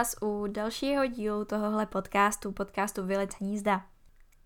vás u dalšího dílu tohohle podcastu, podcastu Vylec hnízda.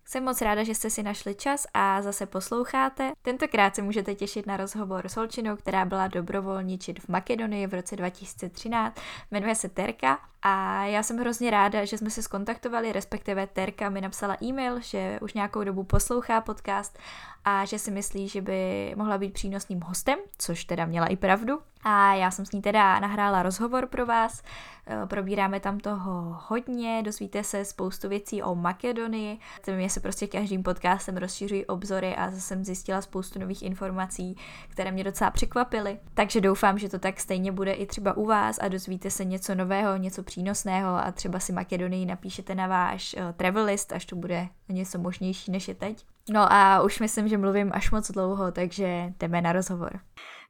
Jsem moc ráda, že jste si našli čas a zase posloucháte. Tentokrát se můžete těšit na rozhovor s holčinou, která byla dobrovolničit v Makedonii v roce 2013. Jmenuje se Terka a já jsem hrozně ráda, že jsme se skontaktovali, respektive Terka mi napsala e-mail, že už nějakou dobu poslouchá podcast a že si myslí, že by mohla být přínosným hostem, což teda měla i pravdu. A já jsem s ní teda nahrála rozhovor pro vás, e, probíráme tam toho hodně, dozvíte se spoustu věcí o Makedonii, mě se prostě každým podcastem rozšiřují obzory a zase jsem zjistila spoustu nových informací, které mě docela překvapily. Takže doufám, že to tak stejně bude i třeba u vás a dozvíte se něco nového, něco přínosného a třeba si Makedonii napíšete na váš uh, travel list, až to bude něco možnější než je teď. No a už myslím, že mluvím až moc dlouho, takže jdeme na rozhovor.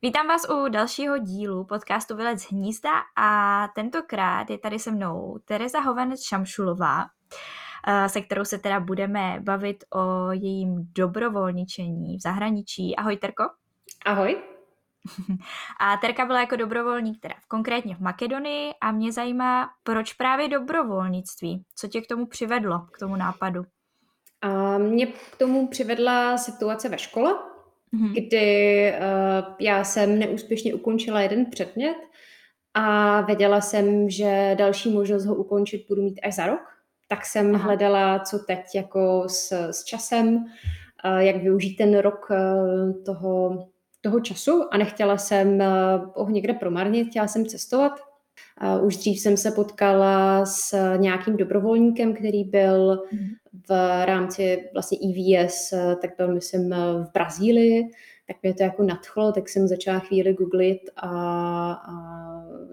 Vítám vás u dalšího dílu podcastu Vylec hnízda a tentokrát je tady se mnou Tereza Hovanec Šamšulová, eh, se kterou se teda budeme bavit o jejím dobrovolničení v zahraničí. Ahoj Terko. Ahoj. A Terka byla jako dobrovolník teda konkrétně v Makedonii a mě zajímá, proč právě dobrovolnictví? Co tě k tomu přivedlo, k tomu nápadu? A mě k tomu přivedla situace ve škole, mm-hmm. kdy uh, já jsem neúspěšně ukončila jeden předmět a věděla jsem, že další možnost ho ukončit budu mít až za rok. Tak jsem Aha. hledala, co teď jako s, s časem, uh, jak využít ten rok uh, toho toho času a nechtěla jsem eh, ho někde promarnit, chtěla jsem cestovat. Už dřív jsem se potkala s nějakým dobrovolníkem, který byl mhm. v rámci vlastně EVS, tak byl myslím v Brazílii, tak mě to jako nadchlo, tak jsem začala chvíli googlit a, a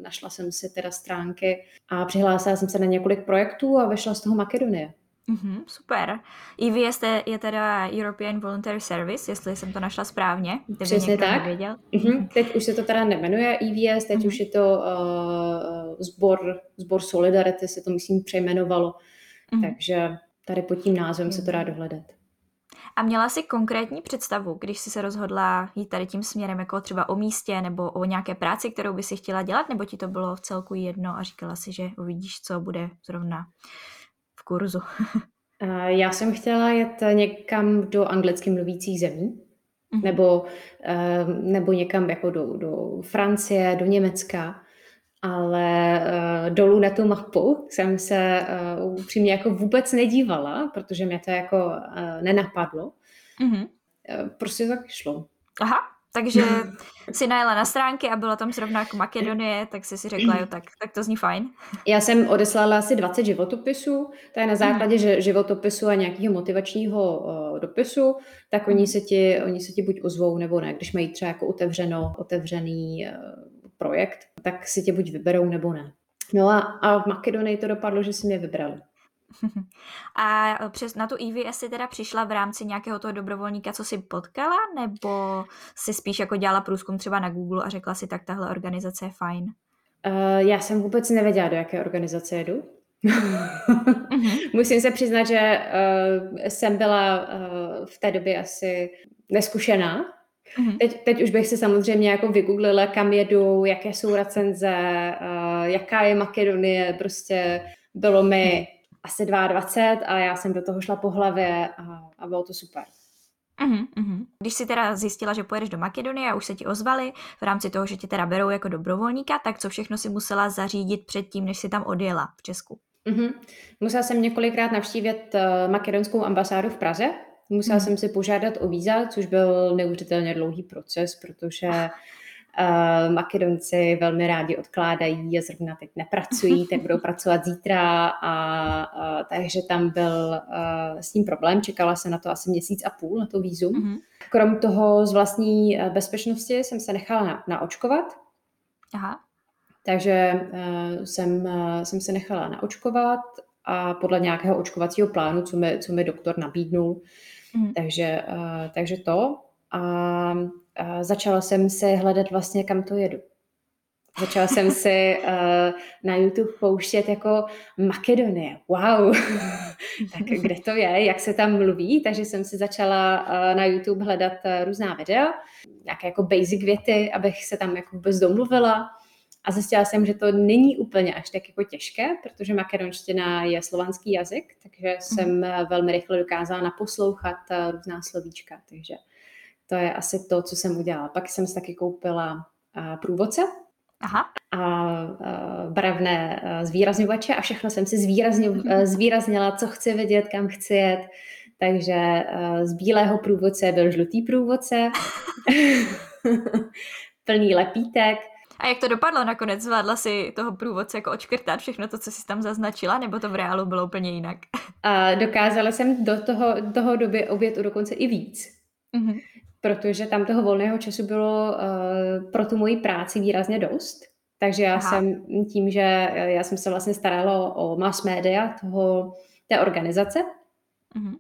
našla jsem si teda stránky a přihlásila jsem se na několik projektů a vešla z toho Makedonie. Mm-hmm, super. EVS je teda European Voluntary Service, jestli jsem to našla správně. Přesně tak. Nevěděl. Mm-hmm. Teď už se to teda nemenuje EVS, teď mm-hmm. už je to uh, zbor, zbor Solidarity, se to myslím přejmenovalo. Mm-hmm. Takže tady pod tím názvem mm-hmm. se to dá dohledat. A měla jsi konkrétní představu, když jsi se rozhodla jít tady tím směrem, jako třeba o místě nebo o nějaké práci, kterou by si chtěla dělat, nebo ti to bylo v celku jedno a říkala si, že uvidíš, co bude zrovna v kurzu? Já jsem chtěla jet někam do anglicky mluvících zemí, mm-hmm. nebo, eh, nebo někam jako do, do Francie, do Německa, ale eh, dolů na tu mapu jsem se eh, upřímně jako vůbec nedívala, protože mě to jako nenapadlo. Mm-hmm. Prostě tak šlo. Aha, takže si najela na stránky a byla tam zrovna jako Makedonie, tak si si řekla, jo, tak, tak to zní fajn. Já jsem odeslala asi 20 životopisů, to je na základě že životopisu a nějakého motivačního uh, dopisu, tak oni se, ti, oni se ti buď ozvou nebo ne. Když mají třeba jako otevřeno, otevřený uh, projekt, tak si tě buď vyberou nebo ne. No a, a v Makedonii to dopadlo, že si mě vybrali. A přes na tu EVS si teda přišla v rámci nějakého toho dobrovolníka, co si potkala, nebo si spíš jako dělala průzkum třeba na Google a řekla si, tak tahle organizace je fajn? Uh, já jsem vůbec nevěděla, do jaké organizace jedu. Mhm. Musím se přiznat, že uh, jsem byla uh, v té době asi neskušená. Mm-hmm. Teď, teď už bych se samozřejmě jako vygooglila, kam jedu, jaké jsou recenze, uh, jaká je Makedonie, prostě bylo mi mhm asi 22 a já jsem do toho šla po hlavě a, a bylo to super. Uhum, uhum. Když si teda zjistila, že pojedeš do Makedonie a už se ti ozvali v rámci toho, že tě teda berou jako dobrovolníka, tak co všechno si musela zařídit předtím, než si tam odjela v Česku? Uhum. Musela jsem několikrát navštívit uh, makedonskou ambasádu v Praze. Musela uhum. jsem si požádat o víza, což byl neuvěřitelně dlouhý proces, protože Uh, Makedonci velmi rádi odkládají a zrovna teď nepracují, tak budou pracovat zítra a, a takže tam byl uh, s tím problém. Čekala se na to asi měsíc a půl, na to výzum. Mm-hmm. Krom toho z vlastní eh, bezpečnosti jsem se nechala na, naočkovat. Aha. Takže uh, jsem, uh, jsem se nechala naočkovat a podle nějakého očkovacího plánu, co mi, co mi doktor nabídnul. Mm. Takže, uh, takže to. A začala jsem si hledat vlastně, kam to jedu. Začala jsem si uh, na YouTube pouštět jako Makedonie, wow, tak kde to je, jak se tam mluví, takže jsem si začala uh, na YouTube hledat uh, různá videa, nějaké jako basic věty, abych se tam jako vůbec domluvila A zjistila jsem, že to není úplně až tak jako těžké, protože makedonština je slovanský jazyk, takže mm. jsem velmi rychle dokázala naposlouchat různá slovíčka. Takže to je asi to, co jsem udělala. Pak jsem si taky koupila průvodce Aha. a barevné zvýrazňovače a všechno jsem si zvýrazně, zvýraznila, co chci vidět, kam chci jet. Takže z bílého průvodce byl žlutý průvodce, plný lepítek. A jak to dopadlo nakonec? Zvládla si toho průvodce jako očkrtat všechno to, co jsi tam zaznačila, nebo to v reálu bylo úplně jinak? A dokázala jsem do toho, toho doby obět dokonce i víc. Mm-hmm protože tam toho volného času bylo uh, pro tu moji práci výrazně dost. Takže já Aha. jsem tím, že já jsem se vlastně starala o mass media toho, té organizace, mm-hmm.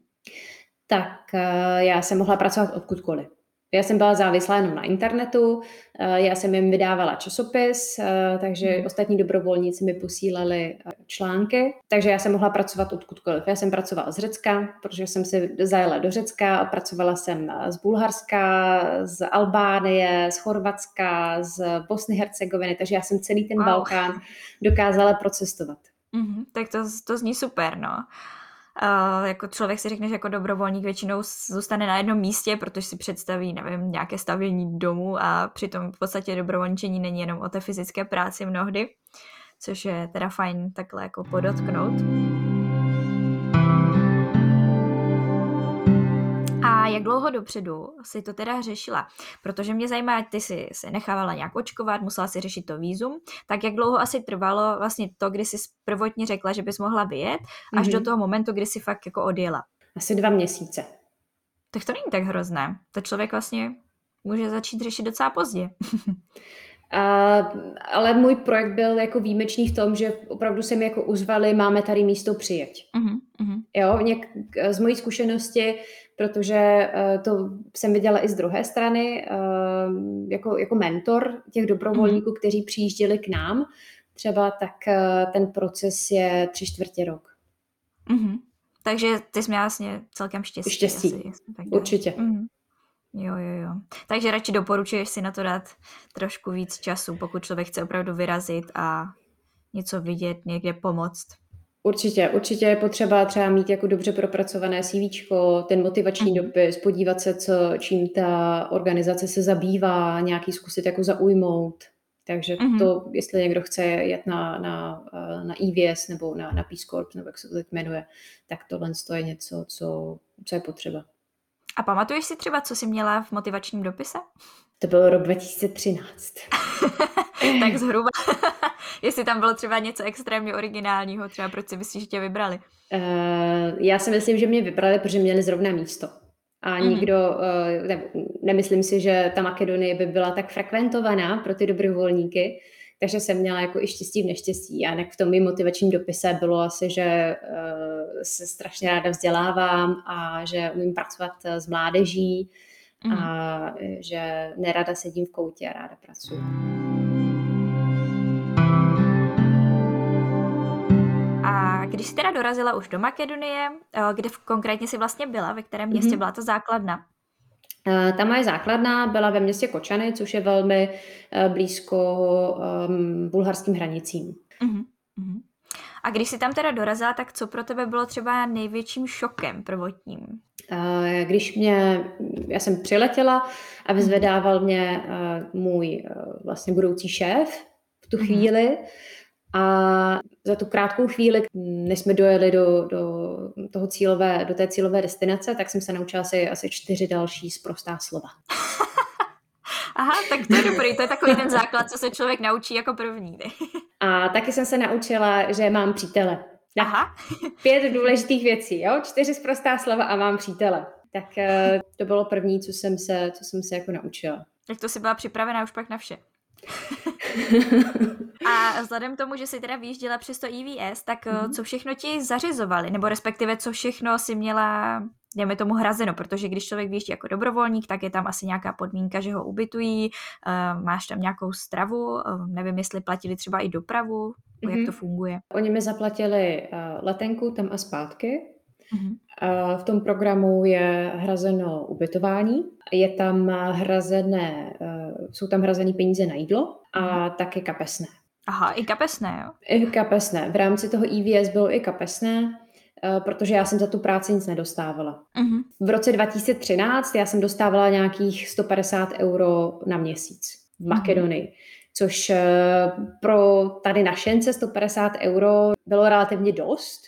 tak uh, já jsem mohla pracovat odkudkoliv. Já jsem byla závislá jenom na internetu, eh, já jsem jim vydávala časopis, eh, takže hmm. ostatní dobrovolníci mi posílali eh, články, takže já jsem mohla pracovat odkudkoliv. Já jsem pracovala z Řecka, protože jsem si zajela do Řecka, pracovala jsem z Bulharska, z Albánie, z Chorvatska, z Bosny Hercegoviny, takže já jsem celý ten wow. Balkán dokázala procestovat. Mm-hmm, tak to, to zní super, no. Uh, jako člověk si řekne, že jako dobrovolník většinou zůstane na jednom místě, protože si představí, nevím, nějaké stavění domu a přitom v podstatě dobrovolničení není jenom o té fyzické práci mnohdy, což je teda fajn takhle jako podotknout. A jak dlouho dopředu si to teda řešila? Protože mě zajímá, ty si se nechávala nějak očkovat, musela si řešit to výzum, tak jak dlouho asi trvalo vlastně to, kdy jsi prvotně řekla, že bys mohla vyjet, až mm-hmm. do mhm. toho momentu, kdy jsi fakt jako odjela? Asi dva měsíce. Tak to není tak hrozné. To člověk vlastně může začít řešit docela pozdě. Uh, ale můj projekt byl jako výjimečný v tom, že opravdu se mi jako uzvali, máme tady místo přijet. Uh-huh, uh-huh. Jo, něk, z mojí zkušenosti, protože uh, to jsem viděla i z druhé strany, uh, jako, jako mentor těch dobrovolníků, uh-huh. kteří přijížděli k nám, třeba tak uh, ten proces je tři čtvrtě rok. Uh-huh. Takže ty jsi měla vlastně celkem štěstí. Štěstí, asi, určitě. Uh-huh. Jo, jo, jo. Takže radši doporučuješ si na to dát trošku víc času, pokud člověk chce opravdu vyrazit a něco vidět, někde pomoct. Určitě, určitě je potřeba třeba mít jako dobře propracované CV, ten motivační mm. dopis, podívat se, co, čím ta organizace se zabývá, nějaký zkusit jako zaujmout. Takže mm. to, jestli někdo chce jet na, na, na EVS nebo na, na Peace Corps, nebo jak se to teď jmenuje, tak tohle je něco, co, co je potřeba. A pamatuješ si třeba, co jsi měla v motivačním dopise? To bylo rok 2013. tak zhruba. Jestli tam bylo třeba něco extrémně originálního, třeba proč si myslíš, že tě vybrali? Uh, já si myslím, že mě vybrali, protože měli zrovna místo. A mm-hmm. nikdo, uh, ne, nemyslím si, že ta Makedonie by byla tak frekventovaná pro ty dobrovolníky, takže jsem měla jako i štěstí v neštěstí. A jinak v tom mým motivačním dopise bylo asi, že uh, se strašně ráda vzdělávám a že umím pracovat s mládeží mm. a že nerada sedím v koutě a ráda pracuji. A když jsi teda dorazila už do Makedonie, eh, kde konkrétně si vlastně byla, ve kterém městě mm-hmm. byla ta základna? Eh, ta moje základna byla ve městě Kočany, což je velmi blízko bulharským hranicím. Uh-huh. A když jsi tam teda dorazila, tak co pro tebe bylo třeba největším šokem prvotním? Uh, když mě, já jsem přiletěla a vyzvedával mě uh, můj uh, vlastně budoucí šéf v tu uh-huh. chvíli a za tu krátkou chvíli, než jsme dojeli do, do, toho cílové, do té cílové destinace, tak jsem se naučila asi, asi čtyři další zprostá slova. Aha, tak to je dobrý, to je takový ten základ, co se člověk naučí jako první. A taky jsem se naučila, že mám přítele. Aha. Pět důležitých věcí, jo? Čtyři zprostá slova a mám přítele. Tak eh, to bylo první, co jsem se, co jsem se jako naučila. Tak to si byla připravená už pak na vše. a vzhledem k tomu, že jsi teda vyjížděla přes to EVS, tak mm-hmm. co všechno ti zařizovali, nebo respektive co všechno si měla, dejme tomu, hrazeno, protože když člověk vyjíždí jako dobrovolník, tak je tam asi nějaká podmínka, že ho ubytují, uh, máš tam nějakou stravu, uh, nevím, jestli platili třeba i dopravu, mm-hmm. jak to funguje. Oni mi zaplatili uh, letenku tam a zpátky, Mm-hmm. V tom programu je hrazeno ubytování, je tam hrazené, eh, jsou tam hrazené peníze na jídlo a mm-hmm. taky kapesné. Aha, i kapesné, jo? I kapesné. V rámci toho EVS bylo i kapesné, eh, protože já jsem za tu práci nic nedostávala. Mm-hmm. V roce 2013 já jsem dostávala nějakých 150 euro na měsíc v Makedonii. Mm-hmm což eh, pro tady na Šence 150 euro bylo relativně dost,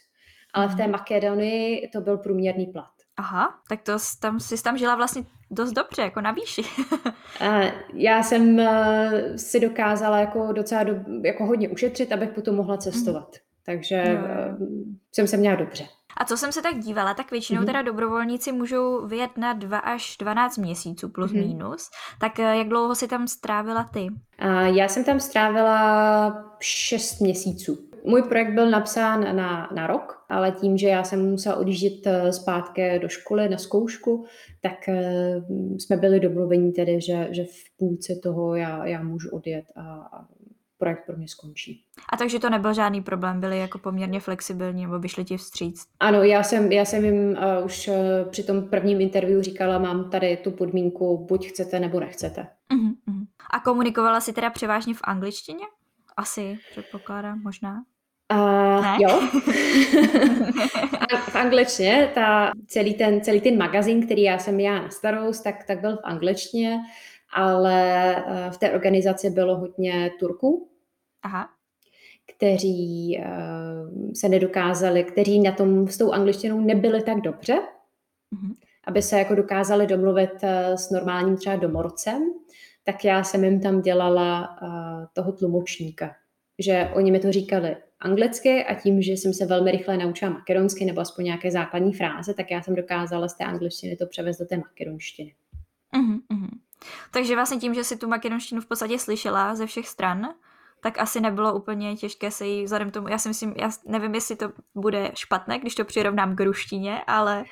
ale v té mhm. Makedonii to byl průměrný plat. Aha, tak to tam jsi tam žila vlastně dost dobře, jako na výši. Já jsem eh, si dokázala jako docela do, jako hodně ušetřit, abych potom mohla cestovat. Takže no. jsem se měla dobře. A co jsem se tak dívala, tak většinou mm-hmm. teda dobrovolníci můžou vyjet na 2 až 12 měsíců plus mm-hmm. minus. Tak eh, jak dlouho si tam strávila ty? A já jsem tam strávila 6 měsíců. Můj projekt byl napsán na, na rok, ale tím, že já jsem musela odjíždět eh, zpátky do školy na zkoušku, tak jsme byli domluveni tedy, že, že v půlce toho já, já můžu odjet a, a projekt pro mě skončí. A takže to nebyl žádný problém, byli jako poměrně flexibilní nebo vyšli ti vstříc? Ano, já jsem, já jsem jim uh, už uh, při tom prvním interview říkala, mám tady tu podmínku, buď chcete nebo nechcete. Uh-huh, A komunikovala si teda převážně v angličtině? Asi, předpokládám, možná. Uh, jo. v angličtině, ta, celý, ten, celý ten magazín, který já jsem já na starost, tak, tak byl v angličtině, ale uh, v té organizaci bylo hodně Turků, Aha. kteří uh, se nedokázali, kteří na tom s tou angličtinou nebyli tak dobře, uh-huh. aby se jako dokázali domluvit uh, s normálním třeba domorcem, tak já jsem jim tam dělala uh, toho tlumočníka. Že oni mi to říkali anglicky a tím, že jsem se velmi rychle naučila makedonsky nebo aspoň nějaké základní fráze, tak já jsem dokázala z té angličtiny to převést do té makedonštiny. Uh-huh. Takže vlastně tím, že si tu makedonštinu v podstatě slyšela ze všech stran, tak asi nebylo úplně těžké se jí vzhledem tomu, já si myslím, já nevím, jestli to bude špatné, když to přirovnám k ruštině, ale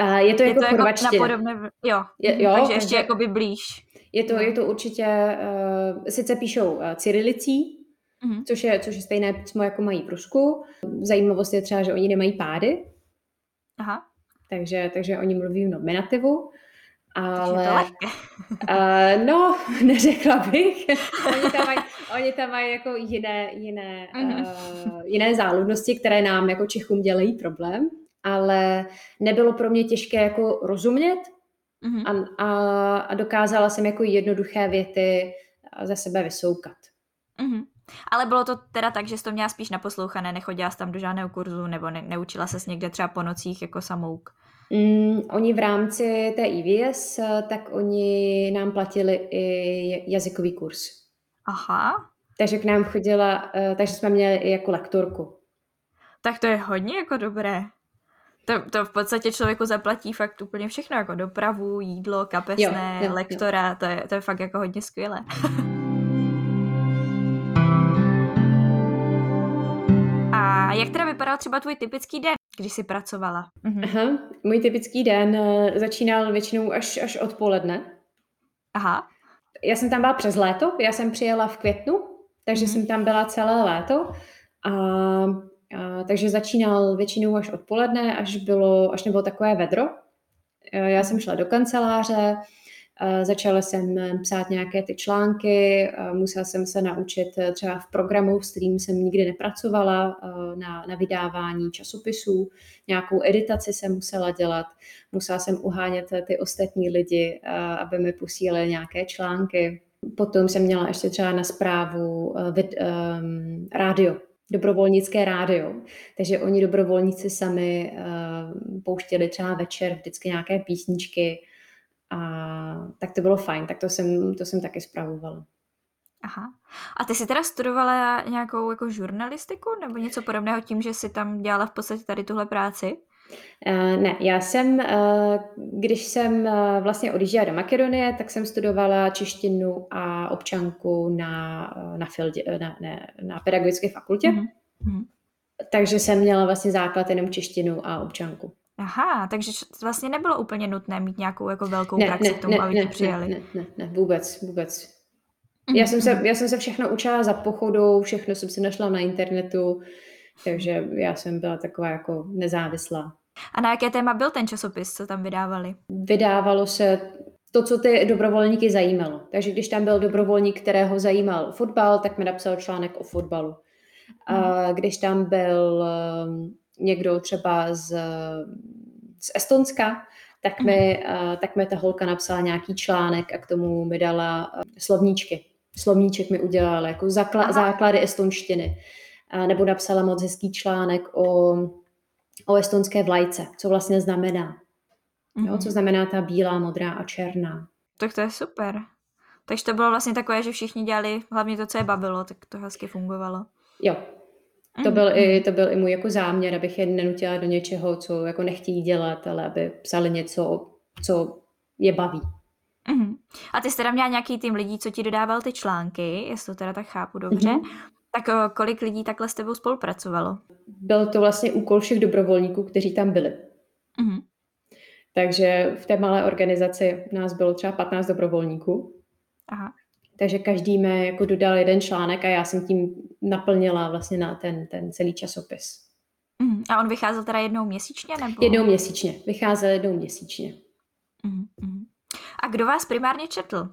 uh, je to je jako, to jako na podobné, jo, je, jo, takže ještě jako by blíž. Je to, je to určitě, uh, sice píšou uh, cyrilicí, mm-hmm. což, je, což je stejné písmo, jako mají prušku. Zajímavost je třeba, že oni nemají pády, Aha. Takže, takže oni mluví v nominativu. Ale, uh, no, neřekla bych. oni, tam mají, oni tam mají jako jiné, jiné, uh, jiné záludnosti, které nám jako Čechům dělají problém, ale nebylo pro mě těžké jako rozumět uh-huh. a, a, a dokázala jsem jako jednoduché věty ze sebe vysoukat. Uh-huh. Ale bylo to teda tak, že jsi to měla spíš naposlouchané, nechodila jsi tam do žádného kurzu nebo ne, neučila ses někde třeba po nocích jako samouk? Mm, oni v rámci té EVS, tak oni nám platili i jazykový kurz. Aha. Takže k nám chodila, eh, takže jsme měli i jako lektorku. Tak to je hodně jako dobré. To, to v podstatě člověku zaplatí fakt úplně všechno, jako dopravu, jídlo, kapesné, jo, jo, lektora, jo. To, je, to je fakt jako hodně skvělé. A jak teda vypadal třeba tvůj typický den, když jsi pracovala? Mhm. Aha, můj typický den eh, začínal většinou až, až odpoledne. Aha. Já jsem tam byla přes léto, já jsem přijela v květnu, takže mm-hmm. jsem tam byla celé léto. A, a, takže začínal většinou až odpoledne, až, bylo, až nebylo takové vedro. Eh, já jsem šla do kanceláře, Začala jsem psát nějaké ty články, musela jsem se naučit eh, třeba v programu, s kterým jsem nikdy nepracovala, eh, na, na vydávání časopisů, nějakou editaci jsem musela dělat, musela jsem uhánět eh, ty ostatní lidi, aby mi posílali nějaké články. Potom jsem měla ještě třeba na zprávu vid, um, rádio, dobrovolnické rádio. Takže oni dobrovolníci sami uh, pouštěli třeba večer vždycky nějaké písničky, a tak to bylo fajn, tak to jsem, to jsem taky zpravovala. Aha. A ty jsi teda studovala nějakou jako žurnalistiku nebo něco podobného tím, že jsi tam dělala v podstatě tady tuhle práci? Uh, ne, já jsem, uh, když jsem uh, vlastně odjížděla do Makedonie, tak jsem studovala češtinu a občanku na, na, fildě, na, ne, na pedagogické fakultě. Mm-hmm. Takže jsem měla vlastně základ jenom češtinu a občanku. Aha, takže vlastně nebylo úplně nutné mít nějakou jako velkou ne, praxi ne, k tomu, ne, aby ne, přijeli. Ne, ne, ne, vůbec, vůbec. Mm-hmm. Já, jsem se, mhm. já jsem se všechno učila za pochodu, všechno jsem si našla na internetu, takže já jsem byla taková jako nezávislá. A na jaké téma byl ten časopis, co tam vydávali? Vydávalo se to, co ty dobrovolníky zajímalo. Takže když tam byl dobrovolník, kterého zajímal fotbal, tak mi napsal článek o fotbalu. A hmm. když tam byl um, někdo třeba z, z Estonska, tak mi, uh, tak mi ta holka napsala nějaký článek a k tomu mi dala uh, slovníčky. Slovníček mi udělala jako zakla- základy estonštiny. A nebo napsala moc hezký článek o, o estonské vlajce, co vlastně znamená. Mm-hmm. Jo, co znamená ta bílá, modrá a černá. Tak to je super. Takže to bylo vlastně takové, že všichni dělali hlavně to, co je bavilo, tak to hezky fungovalo. Jo. To byl, mm-hmm. i, to byl i můj jako záměr, abych je nenutila do něčeho, co jako nechtějí dělat, ale aby psali něco, co je baví. Mm-hmm. A ty jsi teda měla nějaký tým lidí, co ti dodával ty články, jestli to teda tak chápu dobře. Mm-hmm. Tak eh, kolik lidí takhle s tebou spolupracovalo? Byl to vlastně úkol všech dobrovolníků, kteří tam byli. Mm-hmm. Takže v té malé organizaci nás bylo třeba 15 dobrovolníků. Aha. Takže každý mi jako dodal jeden článek a já jsem tím naplnila vlastně na ten, ten celý časopis. Mm. A on vycházel teda jednou měsíčně? Nebo? Jednou měsíčně. Vycházel jednou měsíčně. Mm. A kdo vás primárně četl?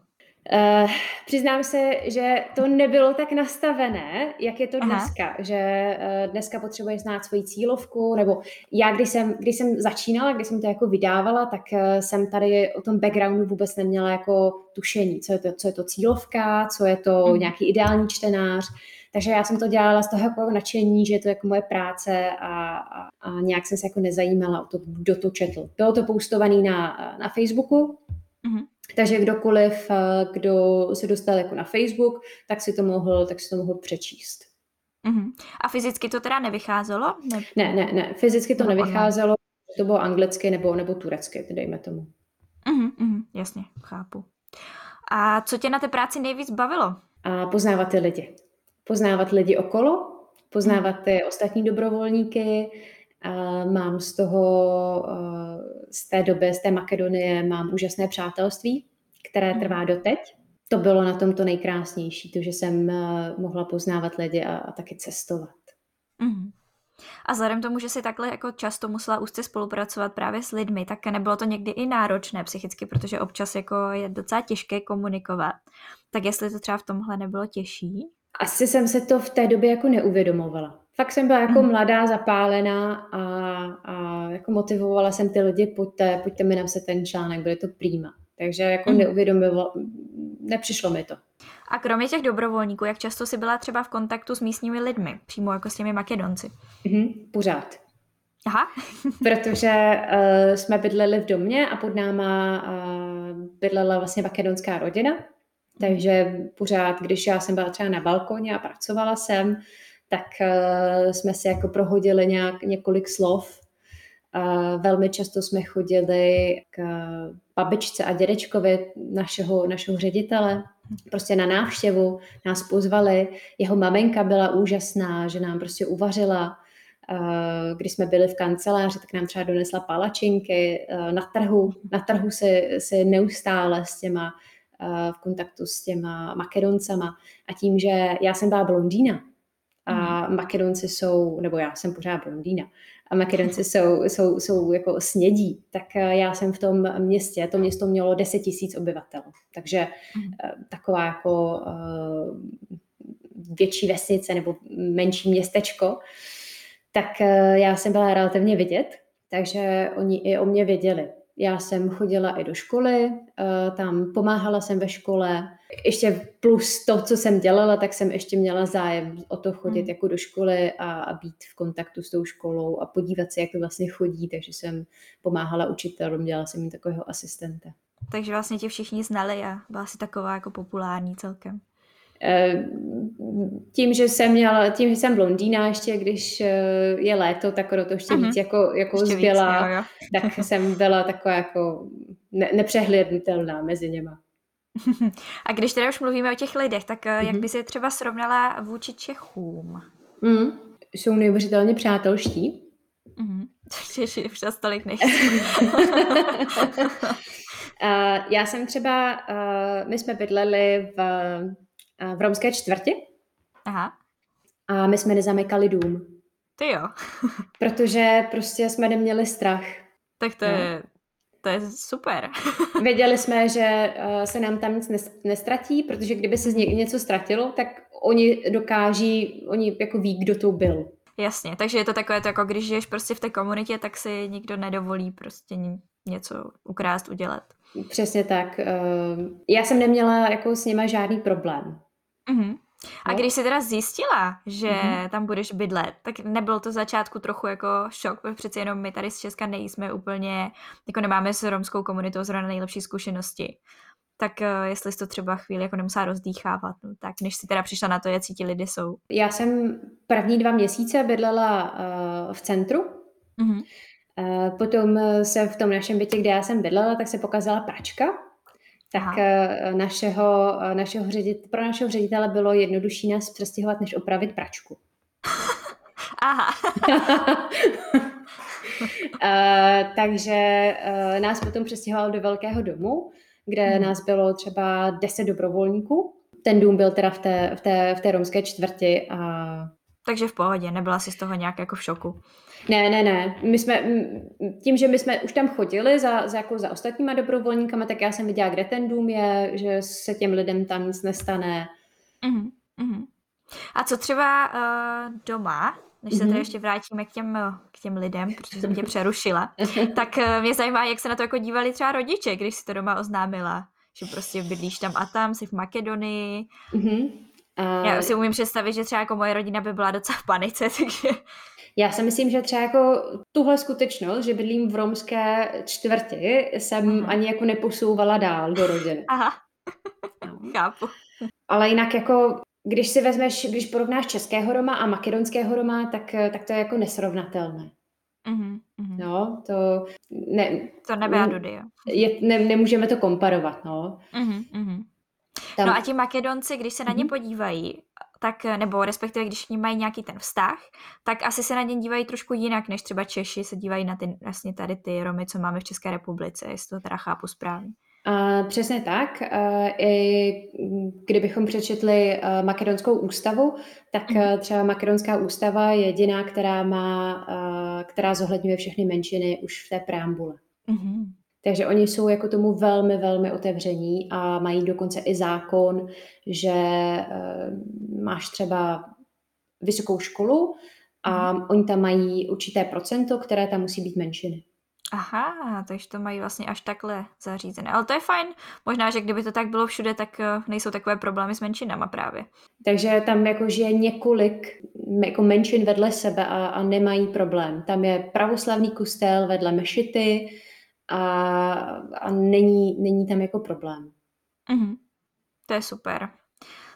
Uh, přiznám se, že to nebylo tak nastavené, jak je to dneska, Aha. že uh, dneska potřebuješ znát svoji cílovku, nebo já, když jsem, když jsem začínala, když jsem to jako vydávala, tak uh, jsem tady o tom backgroundu vůbec neměla jako tušení, co je to, co je to cílovka, co je to hmm. nějaký ideální čtenář, takže já jsem to dělala z toho jako nadšení, že je to jako moje práce a, a, a nějak jsem se jako nezajímala o to, kdo to četl. Bylo to postované na, na Facebooku, mm-hmm. Takže kdokoliv, eh, kdo se dostal jako na Facebook, tak si to mohl, tak si to mohl přečíst. Uh-huh. A fyzicky to teda nevycházelo? Ne, ne, ne, ne. fyzicky to no, nevycházelo, to bylo anglicky nebo, nebo turecky, dejme tomu. Uh-huh, uh-huh, jasně, chápu. A co tě na té práci nejvíc bavilo? A poznávat ty lidi. Poznávat lidi okolo, poznávat ty ostatní dobrovolníky, a mám z toho, eh, z té doby, z té Makedonie, mám úžasné přátelství, které mhm. trvá doteď. To bylo na tom to nejkrásnější, to, že jsem eh, mohla poznávat lidi a, a taky cestovat. Mm. A vzhledem tomu, že si takhle jako často musela úzce spolupracovat právě s lidmi, tak nebylo to někdy i náročné psychicky, protože občas jako je docela těžké komunikovat. Tak jestli to třeba v tomhle nebylo těžší? Asi jsem se to v té době jako neuvědomovala fakt jsem byla jako mm. mladá, zapálená a, a jako motivovala jsem ty lidi, pojďte, pojďte mi napsat ten článek, bude to prýma. Takže jako mm. neuvědomilo, nepřišlo mi to. A kromě těch dobrovolníků, jak často jsi byla třeba v kontaktu s místními lidmi, přímo jako s těmi Makedonci? Mm-hmm, pořád. Aha. Protože uh, jsme bydleli v domě a pod náma uh, bydlela vlastně makedonská rodina, takže pořád, když já jsem byla třeba na balkoně a pracovala jsem, tak uh, jsme si jako prohodili nějak několik slov. Velmi často jsme chodili k babičce a dědečkovi našeho, našeho ředitele, prostě na návštěvu, nás pozvali. Jeho maminka byla úžasná, že nám prostě uvařila. Uh, když jsme byli v kanceláři, tak nám třeba donesla palačinky uh, na trhu. Na trhu si, si neustále s těma v kontaktu s těma makedoncama. A tím, že já jsem byla blondýna, a hmm. Makedonci jsou, nebo já jsem pořád blondýna, a Makedonci jsou, jsou, jsou jako snědí, tak eh, já jsem v tom městě, to město mělo 10 tisíc obyvatel, takže hmm. Eh, taková jako uh, větší vesnice nebo menší městečko, tak já jsem byla relativně vidět, takže oni i o mě věděli. Já jsem chodila i do školy, eh, tam pomáhala jsem ve škole. Ještě plus to, co jsem dělala, tak jsem ještě měla zájem o to chodit hmm. jako do školy a, a být v kontaktu s tou školou a podívat se, jak to vlastně chodí. Takže jsem pomáhala učitelům, dělala jsem jim takového asistenta. Takže vlastně tě všichni znali a byla si taková jako populární celkem. Eh, tím, že jsem měla, tím, že jsem blondýna ještě, když eh, je léto, tak o to ještě uh-huh. víc jako, jako ještě zbyla, víc, jo, jo. tak jsem byla taková jako ne, nepřehlednutelná mezi něma. A když teda už mluvíme o těch lidech, tak uh-huh. jak mhm. by si třeba srovnala vůči Čechům? Mm, jsou neuvěřitelně přátelští. Mm, Češi už za tolik nechci. uh, já jsem třeba, uh, my jsme bydleli v v romské čtvrti. Aha. A my jsme nezamykali dům. Ty jo. protože prostě jsme neměli strach. Tak to, No. je, to je super. Věděli jsme, že eh, se nám tam nic nes- nestratí, protože kdyby se z ně- něco ztratilo, tak oni dokáží, oni jako ví, kdo to byl. Jasně, takže je to takové, to jako když žiješ prostě v té komunitě, tak si nikdo nedovolí prostě něco ukrást, udělat. Přesně tak. eh, Já jsem neměla jako s nima žádný problém. Mhm. A No. když jsi teda zjistila, že Mhm. tam budeš bydlet, tak nebylo to začátku trochu jako šok, protože přeci jenom my tady z Česka nejsme úplně, jako nemáme s romskou komunitou zrovna nejlepší zkušenosti. Tak eh, jestli jsi to třeba chvíli jako nemusela rozdýchávat, no, tak než si teda přišla na to, jak ti lidi jsou. Já jsem první dva měsíce bydlela eh, v centru. Mhm. Eh, Potom se v tom našem bytě, kde já jsem bydlela, tak se pokazala pračka. Tak Aha. eh, našeho, eh, našeho ředit, pro našeho ředitele bylo jednodušší nás přestěhovat, než opravit pračku. Aha, Eh, takže eh, nás potom přestěhoval do velkého domu, kde Mhm. nás bylo třeba 10 dobrovolníků. Ten dům byl teda v té, v té, v té romské čtvrti a takže v pohodě, nebyla si z toho nějak jako v šoku. Ne, ne, ne. My jsme, tím, že my jsme už tam chodili za, za, jako za ostatníma dobrovolníkama, tak já jsem viděla, kde ten dům je, že se těm lidem tam nic nestane. Mhm, mhm. A co třeba uh, doma, než se Mhm. tedy ještě vrátíme k těm, eh, k těm lidem, protože jsem tě přerušila, tak uh, mě zajímá, jak se na to jako dívali třeba rodiče, když si to doma oznámila, že prostě bydlíš tam a tam, jsi v Makedonii. Mhm. A Já si umím představit, že třeba jako moje rodina by byla docela v panice, takže... já si myslím, že třeba jako tuhle skutečnost, že bydlím v romské čtvrti, jsem Mhm. ani jako neposouvala dál do rodiny. Aha, No. chápu. Ale jinak jako, když si vezmeš, když porovnáš českého Roma a makedonského Roma, tak, tak to je jako nesrovnatelné. Mhm, mhm. No, to ne, To nebe a dudy, jo. je, ne, nemůžeme to komparovat, no. Mhm, mhm. Tam, No a ti Makedonci, když se na ně Mhm. podívají, tak, nebo respektive když k ním mají nějaký ten vztah, tak asi se na ně dívají trošku jinak, než třeba Češi se dívají na ty, vlastně tady ty Romy, co máme v České republice, jestli to teda chápu správně. A přesně tak. A I kdybychom přečetli eh, makedonskou ústavu, tak eh, třeba makedonská ústava je jediná, která má, eh, která zohledňuje všechny menšiny už v té preambule. Mhm. Takže oni jsou jako tomu velmi, velmi otevření a mají dokonce i zákon, že eh, máš třeba vysokou školu a oni tam mají určité procento, které tam musí být menšiny. Aha, takže to mají vlastně až takhle zařízené. Ale to je fajn. Možná, že kdyby to tak bylo všude, tak eh, nejsou takové problémy s menšinama právě. Takže tam jako žije několik jako menšin vedle sebe a, a nemají problém. Tam je pravoslavný kostel vedle mešity a, a není, není tam jako problém. Mhm. To je super.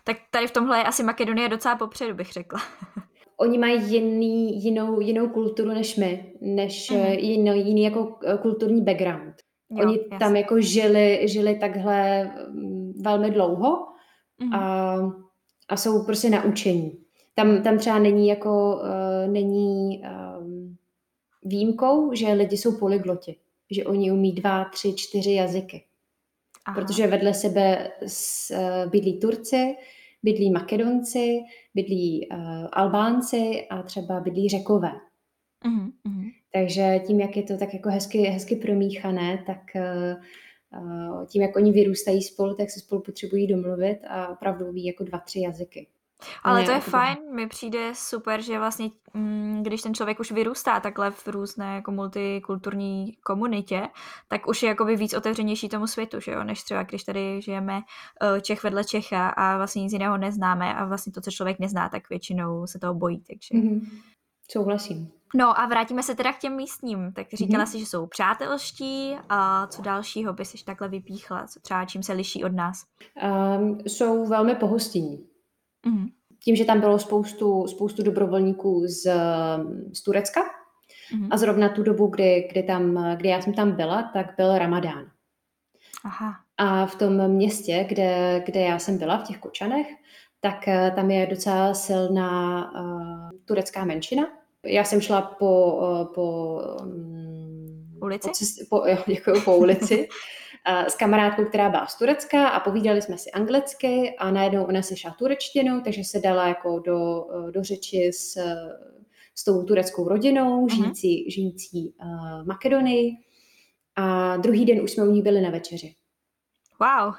Tak tady v tomhle je asi Makedonie docela popředu, bych řekla. Oni mají jiný, jinou, jinou kulturu než my, než Mhm. mm. jiný, jiný jako eh, kulturní background. Jo, Oni jasně. tam jako žili, žili takhle mm, velmi dlouho Mhm. a, a jsou prostě naučení. Tam, tam třeba není jako, uh, není um, výjimkou, že lidi jsou polygloti, že oni umí dva, tři, čtyři jazyky. Aha. Protože vedle sebe uh, bydlí Turci, bydlí Makedonci, bydlí uh, Albánci a třeba bydlí Řekové. Mhm, mhm. Takže tím, jak je to tak jako hezky, hezky promíchané, tak uh, tím, jak oni vyrůstají spolu, tak se spolu potřebují domluvit a opravdu ví jako dva, tři jazyky. Ale to je jako- fajn, mi přijde super, že vlastně, mm, když ten člověk už vyrůstá takhle v různé jako multikulturní komunitě, tak už je jakoby víc otevřenější tomu světu, že jo, než třeba když tady žijeme eh, Čech vedle Čecha a vlastně nic jiného neznáme a vlastně to, co člověk nezná, tak většinou se toho bojí, takže. Mhm. Souhlasím. No a vrátíme se teda k těm místním. Tak říkala Mhm. si, že jsou přátelští a co dalšího by si takhle vypíchla, co třeba čím se liší od nás? Um, jsou velmi pohostinní. Mhm. Tím, že tam bylo spoustu, spoustu dobrovolníků z, z Turecka Mhm. a zrovna tu dobu, kdy, kdy, tam, kdy já jsem tam byla, tak byl Ramadán. Aha. A v tom městě, kde, kde já jsem byla, v těch Kočanech, tak eh, tam je docela silná uh, turecká menšina. Já jsem šla po, uh, po, um, Ulici? Po, cest, po, jo, děkuju, po ulici s kamarádkou, která byla z Turecka a povídali jsme si anglicky a najednou ona se šla turečtinou, takže se dala jako do, do řeči s, s tou tureckou rodinou, žijící, žijící uh, v Makedonii. A druhý den už jsme u ní byli na večeři. Wow.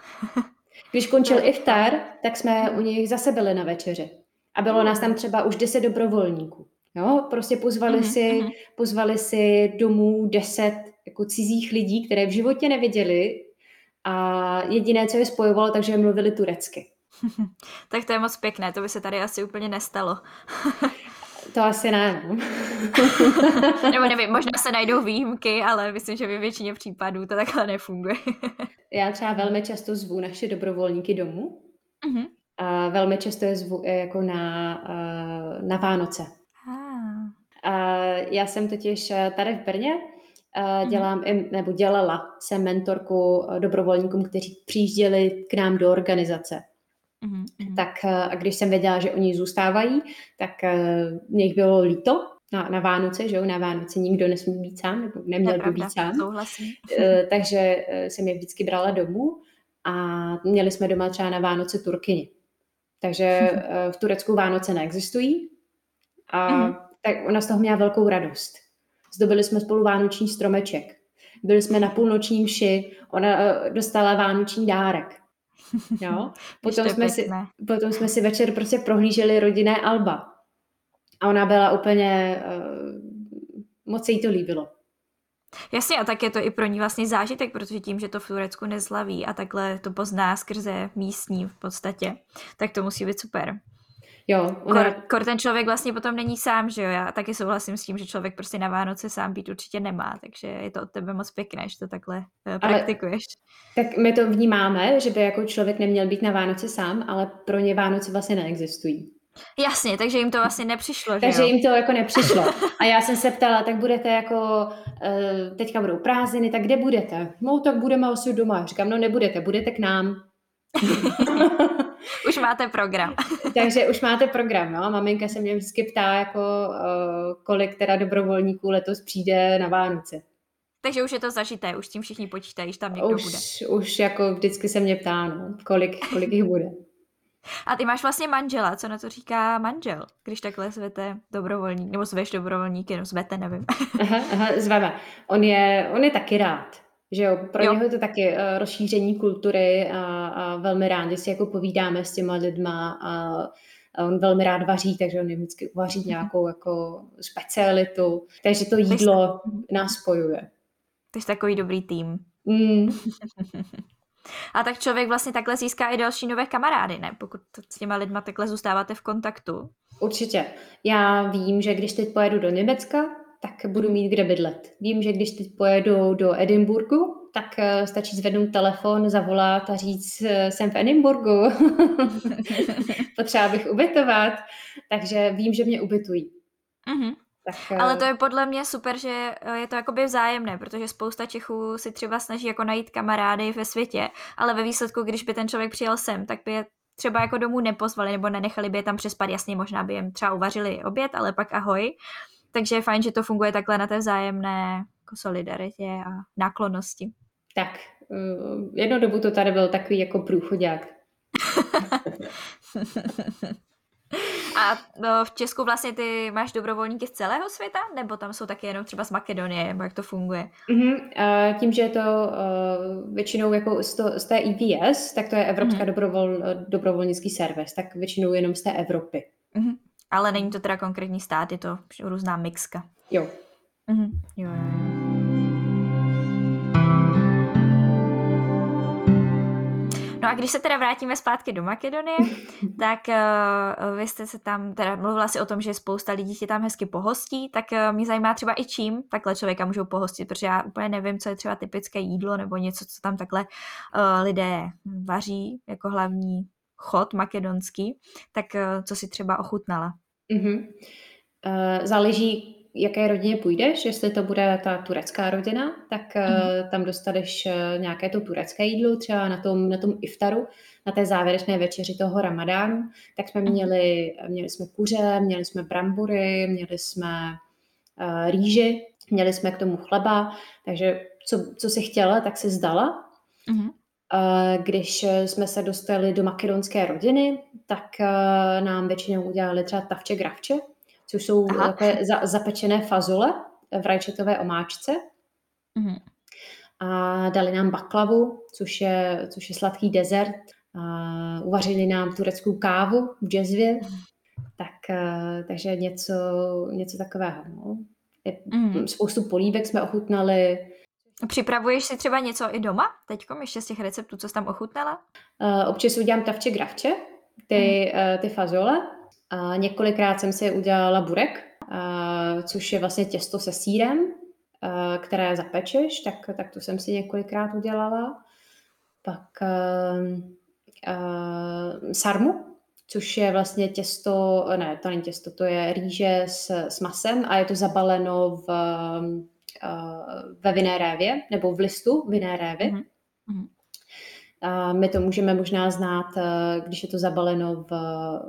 Když končil iftar, tak jsme u nich zase byli na večeři. A bylo nás tam třeba už deset dobrovolníků. Jo, prostě pozvali, mm-hmm. si, pozvali si domů deset jako cizích lidí, které v životě neviděli a jediné, co je spojovalo, takže mluvili turecky. tak to je moc pěkné, to by se tady asi úplně nestalo. to asi ne. No. Nebo nevím, možná se najdou výjimky, ale myslím, že ve většině případů to takhle nefunguje. Já třeba velmi často zvu naše dobrovolníky domů. Mm-hmm. A velmi často je zvu jako na, na Vánoce. A já jsem totiž eh, tady v Brně. Dělám, mm-hmm. nebo dělala jsem mentorku eh, dobrovolníkům, kteří přijížděli k nám do organizace. Mm-hmm. Tak eh, a když jsem věděla, že oni zůstávají, tak mě jich bylo líto na, na Vánoce, že jo, na Vánoce nikdo nesmí být sám, nebo neměl by být sám. Takže jsem je vždycky brala domů a měli jsme doma třeba na Vánoce Turkyni. Takže v Turecku Vánoce neexistují a mm-hmm tak ona z toho měla velkou radost. Zdobili jsme spolu vánoční stromeček. Byli jsme na půlnoční mši, ona uh, dostala vánoční dárek. Jo? Potom, jsme si, potom jsme si večer prostě prohlíželi rodinné alba. A ona byla úplně, uh, moc se jí to líbilo. Jasně, a tak je to i pro ní vlastně zážitek, protože tím, že to v Turecku nezlaví a takhle to pozná skrze místní v podstatě, tak to musí být super. Jo, ona... kor, kor ten člověk vlastně potom není sám, že jo? Já taky souhlasím s tím, že člověk prostě na Vánoce sám být určitě nemá, takže je to od tebe moc pěkné, že to takhle praktikuješ. Ale, tak my to vnímáme, že by jako člověk neměl být na Vánoce sám, ale pro ně Vánoce vlastně neexistují. Jasně, takže jim to vlastně nepřišlo, že Takže jo? jim to jako nepřišlo. A já jsem se ptala, tak budete jako, uh, teďka budou prázdniny, tak kde budete? No, tak budeme asi doma. Říkám, no nebudete, budete k nám. už máte program. Takže už máte program, no. Maminka se mě vždycky ptá, jako, uh, kolik teda dobrovolníků letos přijde na Vánoce. Takže už je to zažité, už s tím všichni počítají, že tam někdo už, bude. Už jako vždycky se mě ptá, no, kolik, kolik jich bude. A ty máš vlastně manžela, co na to říká manžel, když takhle zvete dobrovolník, nebo zveš dobrovolníky, no zvete, nevím. Aha, aha, zveme. On je, on je taky rád. Že jo, pro jo. něho je to taky uh, rozšíření kultury a, a velmi rádi si jako povídáme s těma lidma a, a on velmi rád vaří, takže on vždycky uvaří mhm. nějakou jako specialitu. Takže to jídlo nás spojuje. jsi takový dobrý tým. Mm. A tak člověk vlastně takhle získá i další nové kamarády, ne? Pokud s těma lidma takhle zůstáváte v kontaktu. Určitě. Já vím, že když teď pojedu do Německa, tak budu mít kde bydlet. Vím, že když teď pojedu do Edinburgu, tak uh, stačí zvednout telefon, zavolat a říct, uh, jsem v Edinburgu, potřeba bych ubytovat, takže vím, že mě ubytují. Mm-hmm. Tak, uh... Ale to je podle mě super, že je to jakoby vzájemné, protože spousta Čechů si třeba snaží jako najít kamarády ve světě, ale ve výsledku, když by ten člověk přijel sem, tak by je třeba jako domů nepozvali nebo nenechali by je tam přespat. Jasně, možná by jim třeba uvařili oběd, ale pak ahoj. Takže je fajn, že to funguje takhle na té vzájemné jako solidaritě a náklonnosti. Tak, uh, jednu dobu to tady byl takový jako průchodák. A no, v Česku vlastně ty máš dobrovolníky z celého světa, nebo tam jsou taky jenom třeba z Makedonie, nebo jak to funguje? Mm-hmm. Uh, tím, že je to uh, většinou jako z, to, z té EVS, tak to je Evropská mm-hmm. dobrovol, dobrovolnický servis, tak většinou jenom z té Evropy. Mm-hmm. Ale není to teda konkrétní stát, je to různá mixka. Jo. Mhm. Jo, jo, No a když se teda vrátíme zpátky do Makedonie, tak uh, vy jste se tam, teda mluvila si o tom, že spousta lidí tě tam hezky pohostí, tak uh, mě zajímá třeba i čím takhle člověka můžou pohostit, protože já úplně nevím, co je třeba typické jídlo nebo něco, co tam takhle uh, lidé vaří jako hlavní chod makedonský, tak eh, co si třeba ochutnala? Mm-hmm. záleží, jaké rodině půjdeš, jestli to bude ta turecká rodina, tak mm-hmm. tam dostaneš nějaké to turecké jídlo, třeba na tom, na tom iftaru, na té závěrečné večeři toho ramadánu, tak jsme mhm. měli, měli jsme kuře, měli jsme brambory, měli jsme uh, rýži, měli jsme k tomu chleba, takže co, co si chtěla, tak si zdala. Mm-hmm. Když jsme se dostali do makedonské rodiny, tak nám většinou udělali třeba tavče gravče. což jsou takové za, zapečené fazole v rajčetové omáčce. Mm-hmm. A dali nám baklavu, což je, což je sladký dezert. A uvařili nám tureckou kávu v jazzvě. Tak, eh, takže něco, něco takového. No. Mm. Spoustu polívek jsme ochutnali. Připravuješ si třeba něco i doma teďkom, ještě z těch receptů, co jsi tam ochutnala? Uh, občas udělám tavče gravče, ty, mm. uh, ty fazole. A několikrát jsem si udělala burek, uh, což je vlastně těsto se sírem, uh, které zapečeš, tak, tak to jsem si několikrát udělala. Pak uh, uh, sarmu, což je vlastně těsto, ne, to není těsto, to je rýže s, s masem a je to zabaleno v, ve vinné révě, nebo v listu vinné révy. Mm-hmm. My to můžeme možná znát, eh, když je to zabaleno v,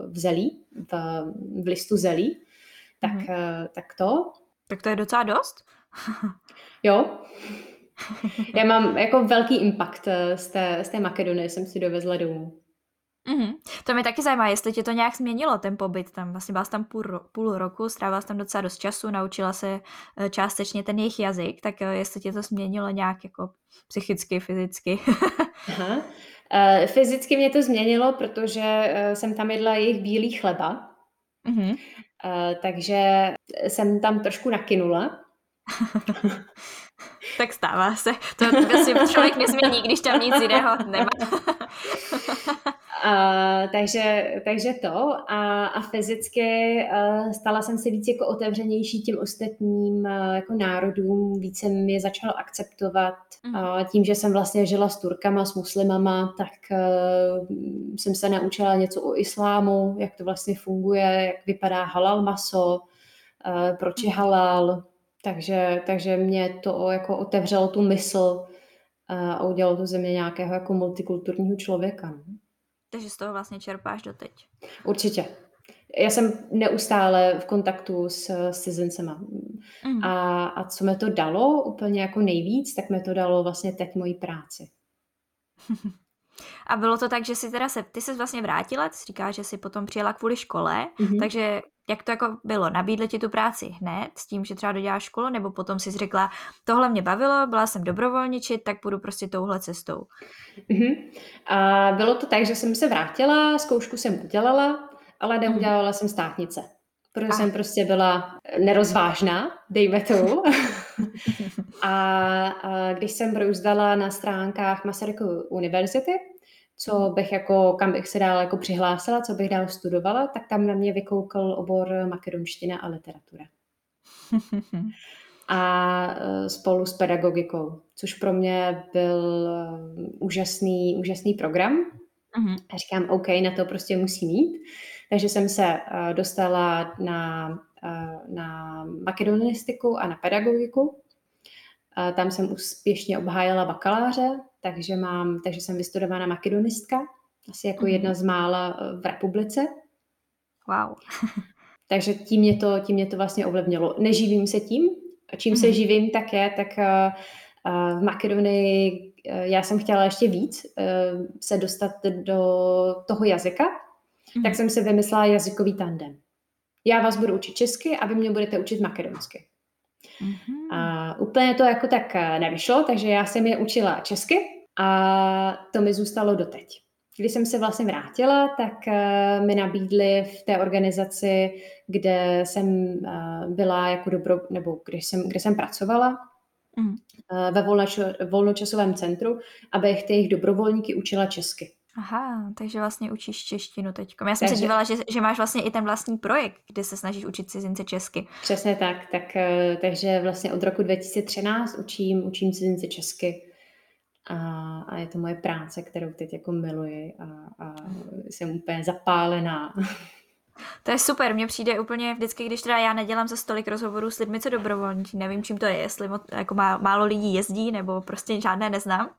v zelí, v, v listu zelí, tak, mm-hmm. tak to. Tak to je docela dost. jo. Já mám jako velký impact z té, z té Makedonie, jsem si dovezla domů. Mm-hmm. To mě taky zajímá, jestli tě to nějak změnilo, ten pobyt tam. Vlastně byla jsi tam půl, ro- půl roku, strávila jsi tam docela dost času, naučila se eh, částečně ten jejich jazyk, tak eh, jestli tě to změnilo nějak jako psychicky, fyzicky. Aha. Uh, fyzicky mě to změnilo, protože jsem tam jedla jejich bílý chleba, mm-hmm. uh, takže jsem tam trošku nakynula. tak stává se. To, to prostě člověk nezmění, když tam nic jiného nemá. Uh, takže, takže to a, a fyzicky uh, stala jsem si víc jako otevřenější těm ostatním uh, jako národům, více mě začalo akceptovat. Uh, tím, že jsem vlastně žila s Turkama, s muslimama, tak uh, jsem se naučila něco o islámu, jak to vlastně funguje, jak vypadá halal maso, uh, proč je halal. Takže, takže mě to jako otevřelo tu mysl uh, a udělalo to ze mě nějakého jako multikulturního člověka. No. Takže z toho vlastně čerpáš doteď. Určitě. Já jsem neustále v kontaktu s, s cizincema. Mm. A, a co mi to dalo úplně jako nejvíc, tak mi to dalo vlastně teď moji práci. A bylo to tak, že si teda se, ty se vlastně vrátila, ty jsi říká, že jsi potom přijela kvůli škole, mm-hmm. takže jak to jako bylo? Nabídli ti tu práci hned s tím, že třeba doděláš školu, nebo potom si řekla, tohle mě bavilo, byla jsem dobrovolničit, tak půjdu prostě touhle cestou. Mm-hmm. A bylo to tak, že jsem se vrátila, zkoušku jsem udělala, ale neudělala mm-hmm. jsem státnice. Protože a. jsem prostě byla nerozvážná, dejme to. a, a když jsem brouzdala na stránkách Masarykovy univerzity, co bych jako, kam bych se dál jako přihlásila, co bych dál studovala, tak tam na mě vykoukal obor makedonština a literatura. a e, spolu s pedagogikou, což pro mě byl e, úžasný, úžasný program. Uh-huh. A říkám, OK, na to prostě musí mít. Takže jsem se e, dostala na, na makedonistiku a na pedagogiku. Tam jsem úspěšně obhájila bakaláře, takže, mám, takže jsem vystudovaná makedonistka, asi jako mm. jedna z mála eh, v republice. Wow. takže tím mě, to, tím mě to vlastně ovlivnilo. Neživím se tím. Čím mm. se mhm. živím, tak je, tak v Makedonii já jsem chtěla ještě víc se dostat do toho jazyka, mm. tak jsem si vymyslela jazykový tandem. Já vás budu učit česky a vy mě budete učit makedonsky. Mm-hmm. A úplně to jako tak nevyšlo, takže já jsem je učila česky a to mi zůstalo doteď. Když jsem se vlastně vrátila, tak uh, mi nabídli v té organizaci, kde jsem uh, byla jako dobro, nebo kde jsem, kde jsem pracovala, mm. ve volnoč- volnočasovém centru, abych ty jejich dobrovolníky učila česky. Aha, takže vlastně učíš češtinu teď. Já jsem takže, se dívala, že, že máš vlastně i ten vlastní projekt, kde se snažíš učit cizince česky. Přesně tak, tak takže vlastně od roku 2013 učím, učím cizince česky a, a je to moje práce, kterou teď jako miluji a, a jsem úplně zapálená. To je super, mně přijde úplně vždycky, když teda já nedělám za stolik rozhovorů s lidmi, co dobrovolní, nevím, čím to je, jestli jako má, málo lidí jezdí, nebo prostě žádné neznám,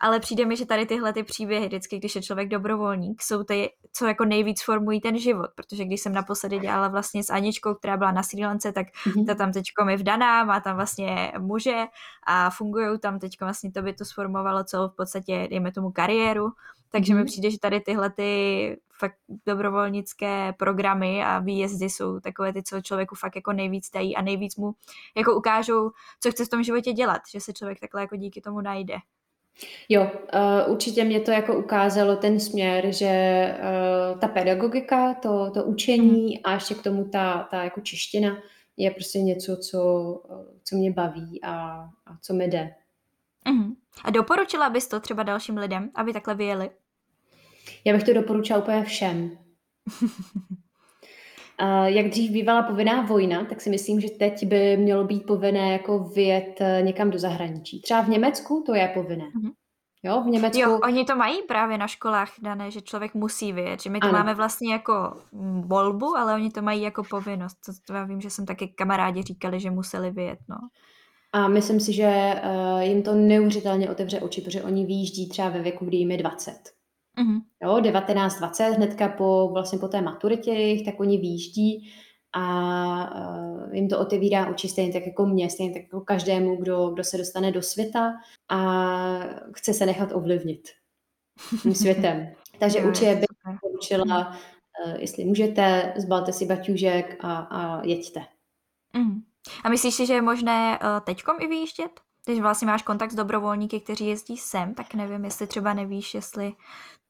ale přijde mi, že tady tyhle ty příběhy, vždycky, když je člověk dobrovolník, jsou ty, co jako nejvíc formují ten život, protože když jsem naposledy dělala vlastně s Aničkou, která byla na Sri Lance, tak mm-hmm. ta tam teďko je vdaná, má tam vlastně muže a fungují tam teďko vlastně to by to sformovalo celou v podstatě, dejme tomu kariéru, takže mm-hmm. mi přijde, že tady tyhle ty fakt dobrovolnické programy a výjezdy jsou takové ty, co člověku fakt jako nejvíc dají a nejvíc mu jako ukážou, co chce v tom životě dělat, že se člověk takhle jako díky tomu najde. Jo, uh, určitě mě to jako ukázalo ten směr, že uh, ta pedagogika, to, to učení mm. a ještě k tomu ta, ta jako čeština je prostě něco, co, co mě baví a, a co mi jde. Mm. A doporučila bys to třeba dalším lidem, aby takhle vyjeli? Já bych to doporučila úplně všem. Jak dřív bývala povinná vojna, tak si myslím, že teď by mělo být povinné jako vyjet eh, někam do zahraničí. Třeba v Německu to je povinné. Mm-hmm. Jo, v Německu... Jo, oni to mají právě na školách dané, že člověk musí vyjet, že my to ano. máme vlastně jako volbu, ale oni to mají jako povinnost. To, to já vím, že jsem taky kamarádi říkali, že museli vyjet, no. A myslím si, že uh, jim to neuvěřitelně otevře oči, protože oni výjíždí třeba ve věku, kdy jim je 20. Mm-hmm. Jo, 19-20, hnedka po, vlastně po té maturitě, tak oni výjíždí a uh, jim to otevírá oči stejně tak jako mě, stejně tak jako každému, kdo, kdo se dostane do světa a chce se nechat ovlivnit tím světem. Takže určitě bych poučila, uh, jestli můžete, zbalte si baťužek a, a jeďte. Mm. A myslíš si, že je možné uh, teďkom i vyjíždět? Když vlastně máš kontakt s dobrovolníky, kteří jezdí sem, tak nevím, jestli třeba nevíš, jestli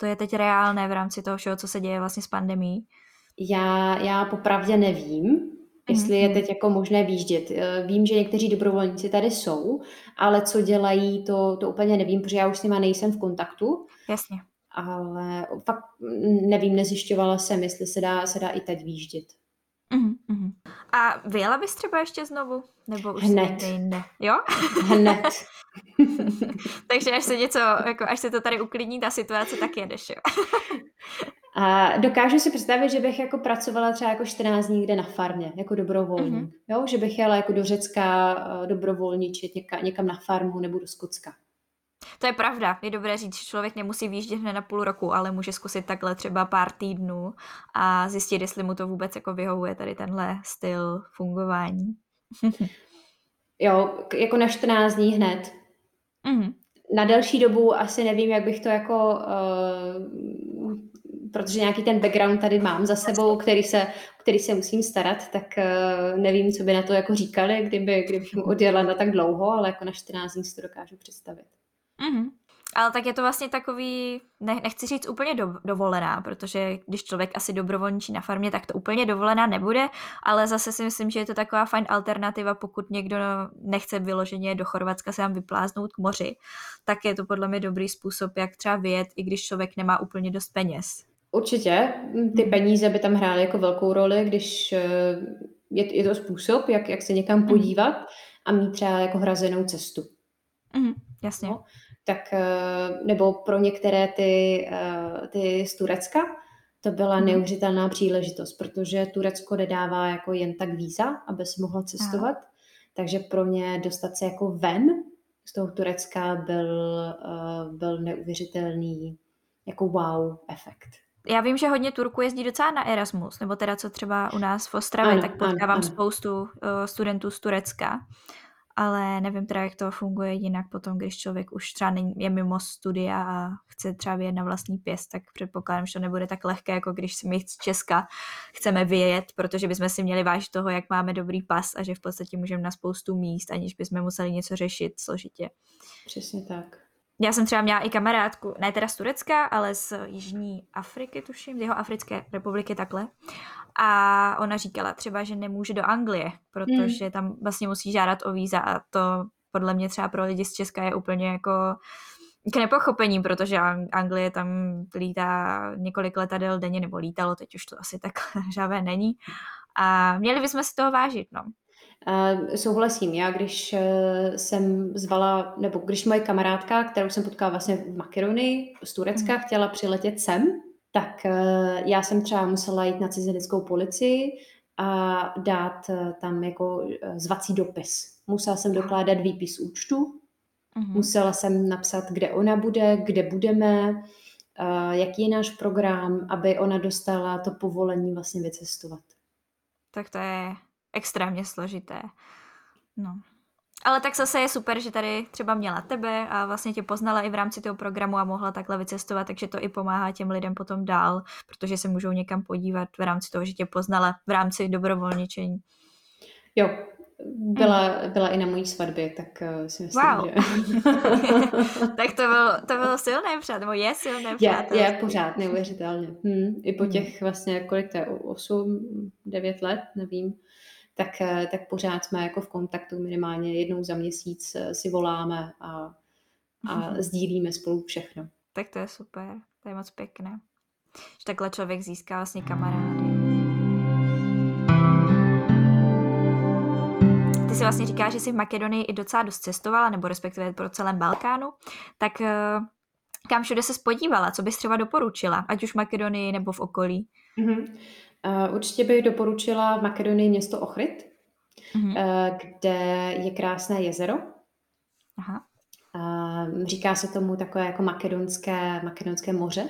to je teď reálné v rámci toho všeho, co se děje vlastně s pandemí. Já, já popravdě nevím, jestli je mhm. teď jako možné výjíždět. Eh, vím, že někteří dobrovolníci tady jsou, ale co dělají, to, to úplně nevím, protože já už s nima nejsem v kontaktu. Jasně. Ale fakt nevím, nezjišťovala jsem, jestli se dá, se dá i teď výjíždět. Uh-huh, A vyjela bys třeba ještě znovu? Nebo už Hned. jinde? Jo? Hned. Takže až se něco, jako až se to tady uklidní ta situace, tak jedeš, jo? A dokážu si představit, že bych jako pracovala třeba jako 14 dní kde na farmě, jako dobrovolník. Mm-hmm. Jo? Že bych jela jako do Řecka eh, dobrovolničit někam, někam na farmu nebo do Skotska. To je pravda. Je dobré říct, že člověk nemusí výjíždět hned na půl roku, ale může zkusit takhle třeba pár týdnů a zjistit, jestli mu to vůbec jako vyhovuje tady tenhle styl fungování. jo, jako na 14 dní hned. Mm-hmm. Na delší dobu asi nevím, jak bych to jako uh, protože nějaký ten background tady mám za sebou, který se, který se musím starat, tak uh, nevím, co by na to jako říkali, kdyby, kdybych odjela na tak dlouho, ale jako na 14 dní si to dokážu představit. Mm-hmm. Ale tak je to vlastně takový, ne, nechci říct úplně do, dovolená, protože když člověk asi dobrovolničí na farmě, tak to úplně dovolená nebude, ale zase si myslím, že je to taková fajn alternativa, pokud někdo nechce vyloženě do Chorvatska se vám vypláznout k moři, tak je to podle mě dobrý způsob, jak třeba vyjet, i když člověk nemá úplně dost peněz. Určitě, ty hmm. peníze by tam hrály jako velkou roli, když eh, je, je to způsob, jak, jak se někam hmm. podívat a mít třeba jako hrazenou cestu. Mm, jasně. No, tak eh, nebo pro některé ty, eh, ty z Turecka to byla mm. neuvěřitelná příležitost, protože Turecko nedává jako jen tak víza, aby si mohla cestovat, Aha. takže pro ně dostat se jako ven z toho Turecka byl, byl neuvěřitelný jako wow efekt. Já vím, že hodně Turků jezdí docela na Erasmus, nebo teda co třeba u nás v Ostravě, ano, tak potkávám ano, ano. spoustu studentů z Turecka, ale nevím teda, jak to funguje jinak potom, když člověk už třeba je mimo studia a chce třeba vyjet na vlastní pěst, tak předpokládám, že to nebude tak lehké, jako když si my z Česka chceme vyjet, protože bychom si měli vážit toho, jak máme dobrý pas a že v podstatě můžeme na spoustu míst, aniž bychom museli něco řešit složitě. Přesně tak. Já jsem třeba měla i kamarádku, ne teda z Turecka, ale z Jižní Afriky, tuším, z jeho Africké republiky takhle. A ona říkala třeba, že nemůže do Anglie, protože hmm. tam vlastně musí žádat o víza a to podle mě třeba pro lidi z Česka je úplně jako k nepochopení, protože Anglie tam lítá několik letadel denně, nebo lítalo, teď už to asi tak žavé není. A měli bychom si toho vážit, no. Uh, souhlasím. Já, když uh, jsem zvala, nebo když moje kamarádka, kterou jsem potkala vlastně v Makedonii z Turecka, mm. chtěla přiletět sem, tak uh, já jsem třeba musela jít na cizineckou policii a dát uh, tam jako uh, zvací dopis. Musela jsem dokládat výpis účtu, mm. musela jsem napsat, kde ona bude, kde budeme, jaký je náš program, aby ona dostala to povolení vlastně vycestovat. Tak to je extrémně složité. No. Ale tak zase je super, že tady třeba měla tebe a vlastně tě poznala i v rámci toho programu a mohla takhle vycestovat, takže to i pomáhá těm lidem potom dál, protože se můžou někam podívat v rámci toho, že tě poznala v rámci dobrovolničení. Jo, byla, mm. byla i na mojí svatbě, tak uh, si myslím, wow. že... tak to bylo, to bylo silné přát, nebo je silné přát. Je, je pořád, neuvěřitelně. Hmm. I po hmm. těch vlastně, kolik to je, 8, 9 let, nevím, tak, eh, tak pořád jsme jako v kontaktu minimálně jednou za měsíc eh, si voláme a, a hmm. sdílíme spolu všechno. Tak to je super, to je moc pěkné. Že takhle člověk získá vlastně kamarády. Ty si vlastně říká, že jsi v Makedonii i docela dost cestovala, nebo respektive pro celém Balkánu, tak eh, kam všude se spodívala, co bys třeba doporučila, ať už v Makedonii nebo v okolí? Mm-hmm. Uh, určitě bych doporučila v Makedonii město Ochryt, mm-hmm. kde je krásné jezero. Aha. Uh, říká se tomu takové jako makedonské, makedonské moře,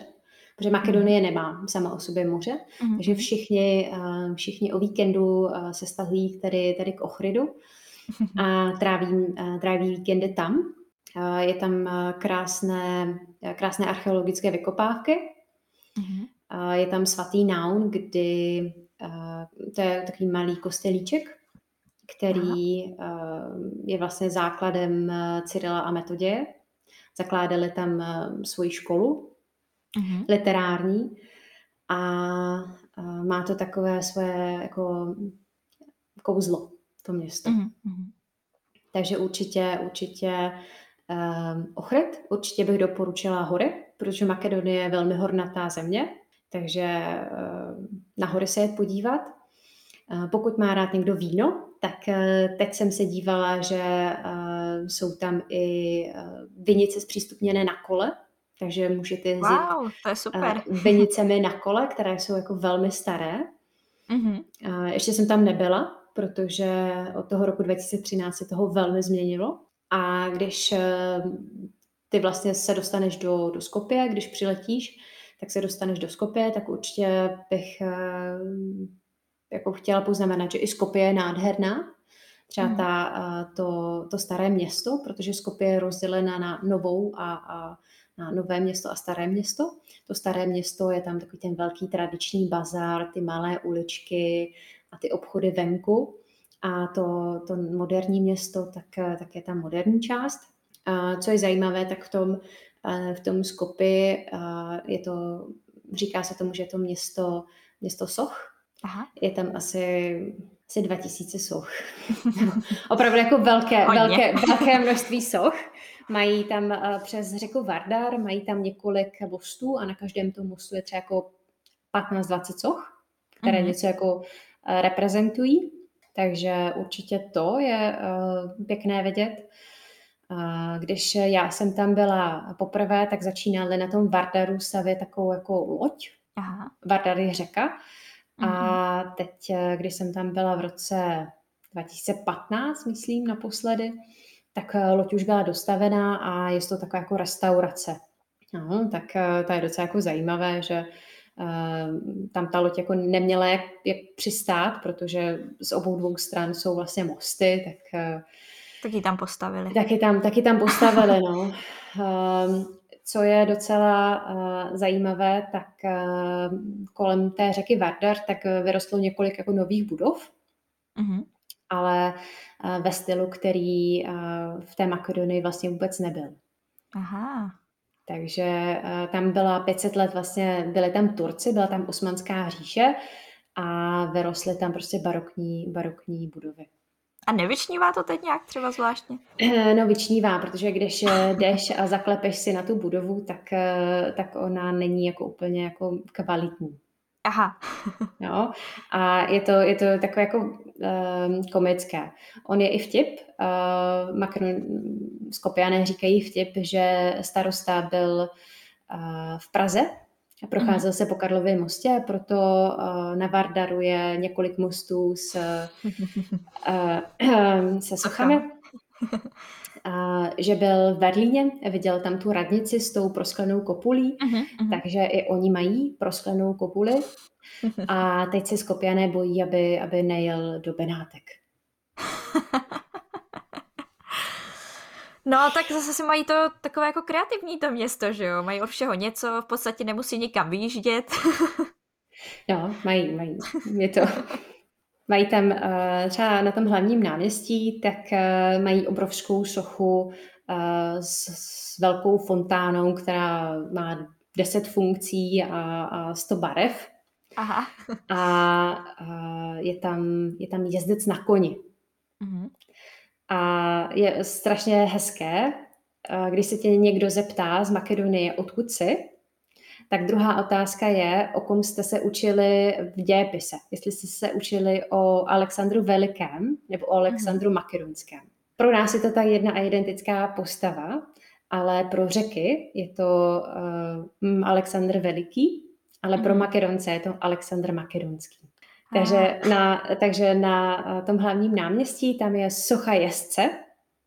protože Makedonie mm-hmm. nemá sama o sobě moře, mm-hmm. takže všichni, všichni o víkendu se stahují tady, tady k Ochrydu a tráví, tráví víkendy tam. Je tam krásné, krásné archeologické vykopávky. Mm-hmm. Je tam svatý Naun, kdy to je takový malý kostelíček, který Aha. je vlastně základem Cyrila a Metoděje. Zakládali tam svoji školu uh-huh. literární a má to takové svoje jako kouzlo, to město. Uh-huh. Takže určitě, určitě um, Ochryt, určitě bych doporučila hory, protože Makedonie je velmi hornatá země, takže uh, na hory se jet podívat. Uh, pokud má rád někdo víno, tak uh, teď jsem se dívala, že jsou tam i vinice zpřístupněné na kole, takže můžete jezdit wow, to je super. Vinicemi na kole, které jsou jako velmi staré. Uh, ještě jsem tam nebyla, protože od toho roku 2013 se toho velmi změnilo. A když ty vlastně se dostaneš do, do Skopje, když přiletíš, tak se dostaneš do Skopje, tak určitě bych eh, jako chtěla poznamenat, že i Skopje je nádherná. Třeba hmm. ta, eh, to, to staré město, protože Skopje je rozdělena na novou a, a na nové město a staré město. To staré město je tam takový ten velký tradiční bazar, ty malé uličky a ty obchody venku. A to, to moderní město, tak, eh, tak je tam moderní část. A co je zajímavé, tak v tom v tom Skopy je to, říká se tomu, že je to město, město soch. Aha. Je tam asi, asi 2000 soch. Opravdu jako velké, velké, velké množství soch. Mají tam přes řeku Vardar, mají tam několik mostů a na každém tom mostu je třeba jako 15-20 soch, které uh-huh. něco jako reprezentují. Takže určitě to je pěkné vidět. Když já jsem tam byla poprvé, tak začínali na tom Vardaru stavět takovou jako loď. Aha. Vardar je řeka. A mhm. teď, když jsem tam byla v roce 2015, myslím, naposledy, tak loď už byla dostavená a je to taková jako restaurace. No, tak eh, to je docela jako zajímavé, že tam ta loď jako neměla jak, jak přistát, protože z obou dvou stran jsou vlastně mosty, tak Taky tam postavili. Taky tam, taky tam postavili, no. Um, co je docela uh, zajímavé, tak uh, kolem té řeky Vardar tak uh, vyrostlo několik jako nových budov, uh-huh. ale uh, ve stylu, který uh, v té Makedonii vlastně vůbec nebyl. Aha. Takže uh, tam byla 500 let vlastně, byly tam Turci, byla tam osmanská říše a vyrostly tam prostě barokní, barokní budovy. A nevyčnívá to teď nějak třeba zvláštně? Eh, no vyčnívá, protože když eh, jdeš a zaklepeš si na tu budovu, tak, eh, tak ona není jako úplně jako kvalitní. Aha. no, a je to, je to takové jako um, komické. On je i vtip. Uh, Macron, Skopiané říkají vtip, že starosta byl uh, v Praze Procházel se po Karlově mostě, proto uh, na Vardaru je několik mostů s, uh, se sochami. Uh, že byl v Berlíně, viděl tam tu radnici s tou prosklenou kopulí, uh-huh, uh-huh. takže i oni mají prosklenou kopuli a teď se Skopiané bojí, aby, aby nejel do Benátek. No, tak zase si mají to takové jako kreativní to město, že jo? Mají od všeho něco, v podstatě nemusí nikam vyjíždět. no, mají, mají. Je to... Mají tam uh, třeba na tom hlavním náměstí, tak uh, mají obrovskou sochu uh, s, s velkou fontánou, která má 10 funkcí a, a 100 barev. Aha. A, a je, tam, je tam jezdec na koni. Mm-hmm. A je strašně hezké, když se tě někdo zeptá z Makedonie, odkud jsi, tak druhá otázka je, o kom jste se učili v dějepise. Jestli jste se učili o Alexandru Velikém nebo o Alexandru mm-hmm. Makedonském. Pro nás je to ta jedna a identická postava, ale pro řeky je to uh, Alexandr Veliký, ale pro mhm. Makedonce je to Alexandr Makedonský. Takže na, takže na eh, tom hlavním náměstí tam je socha jezdce.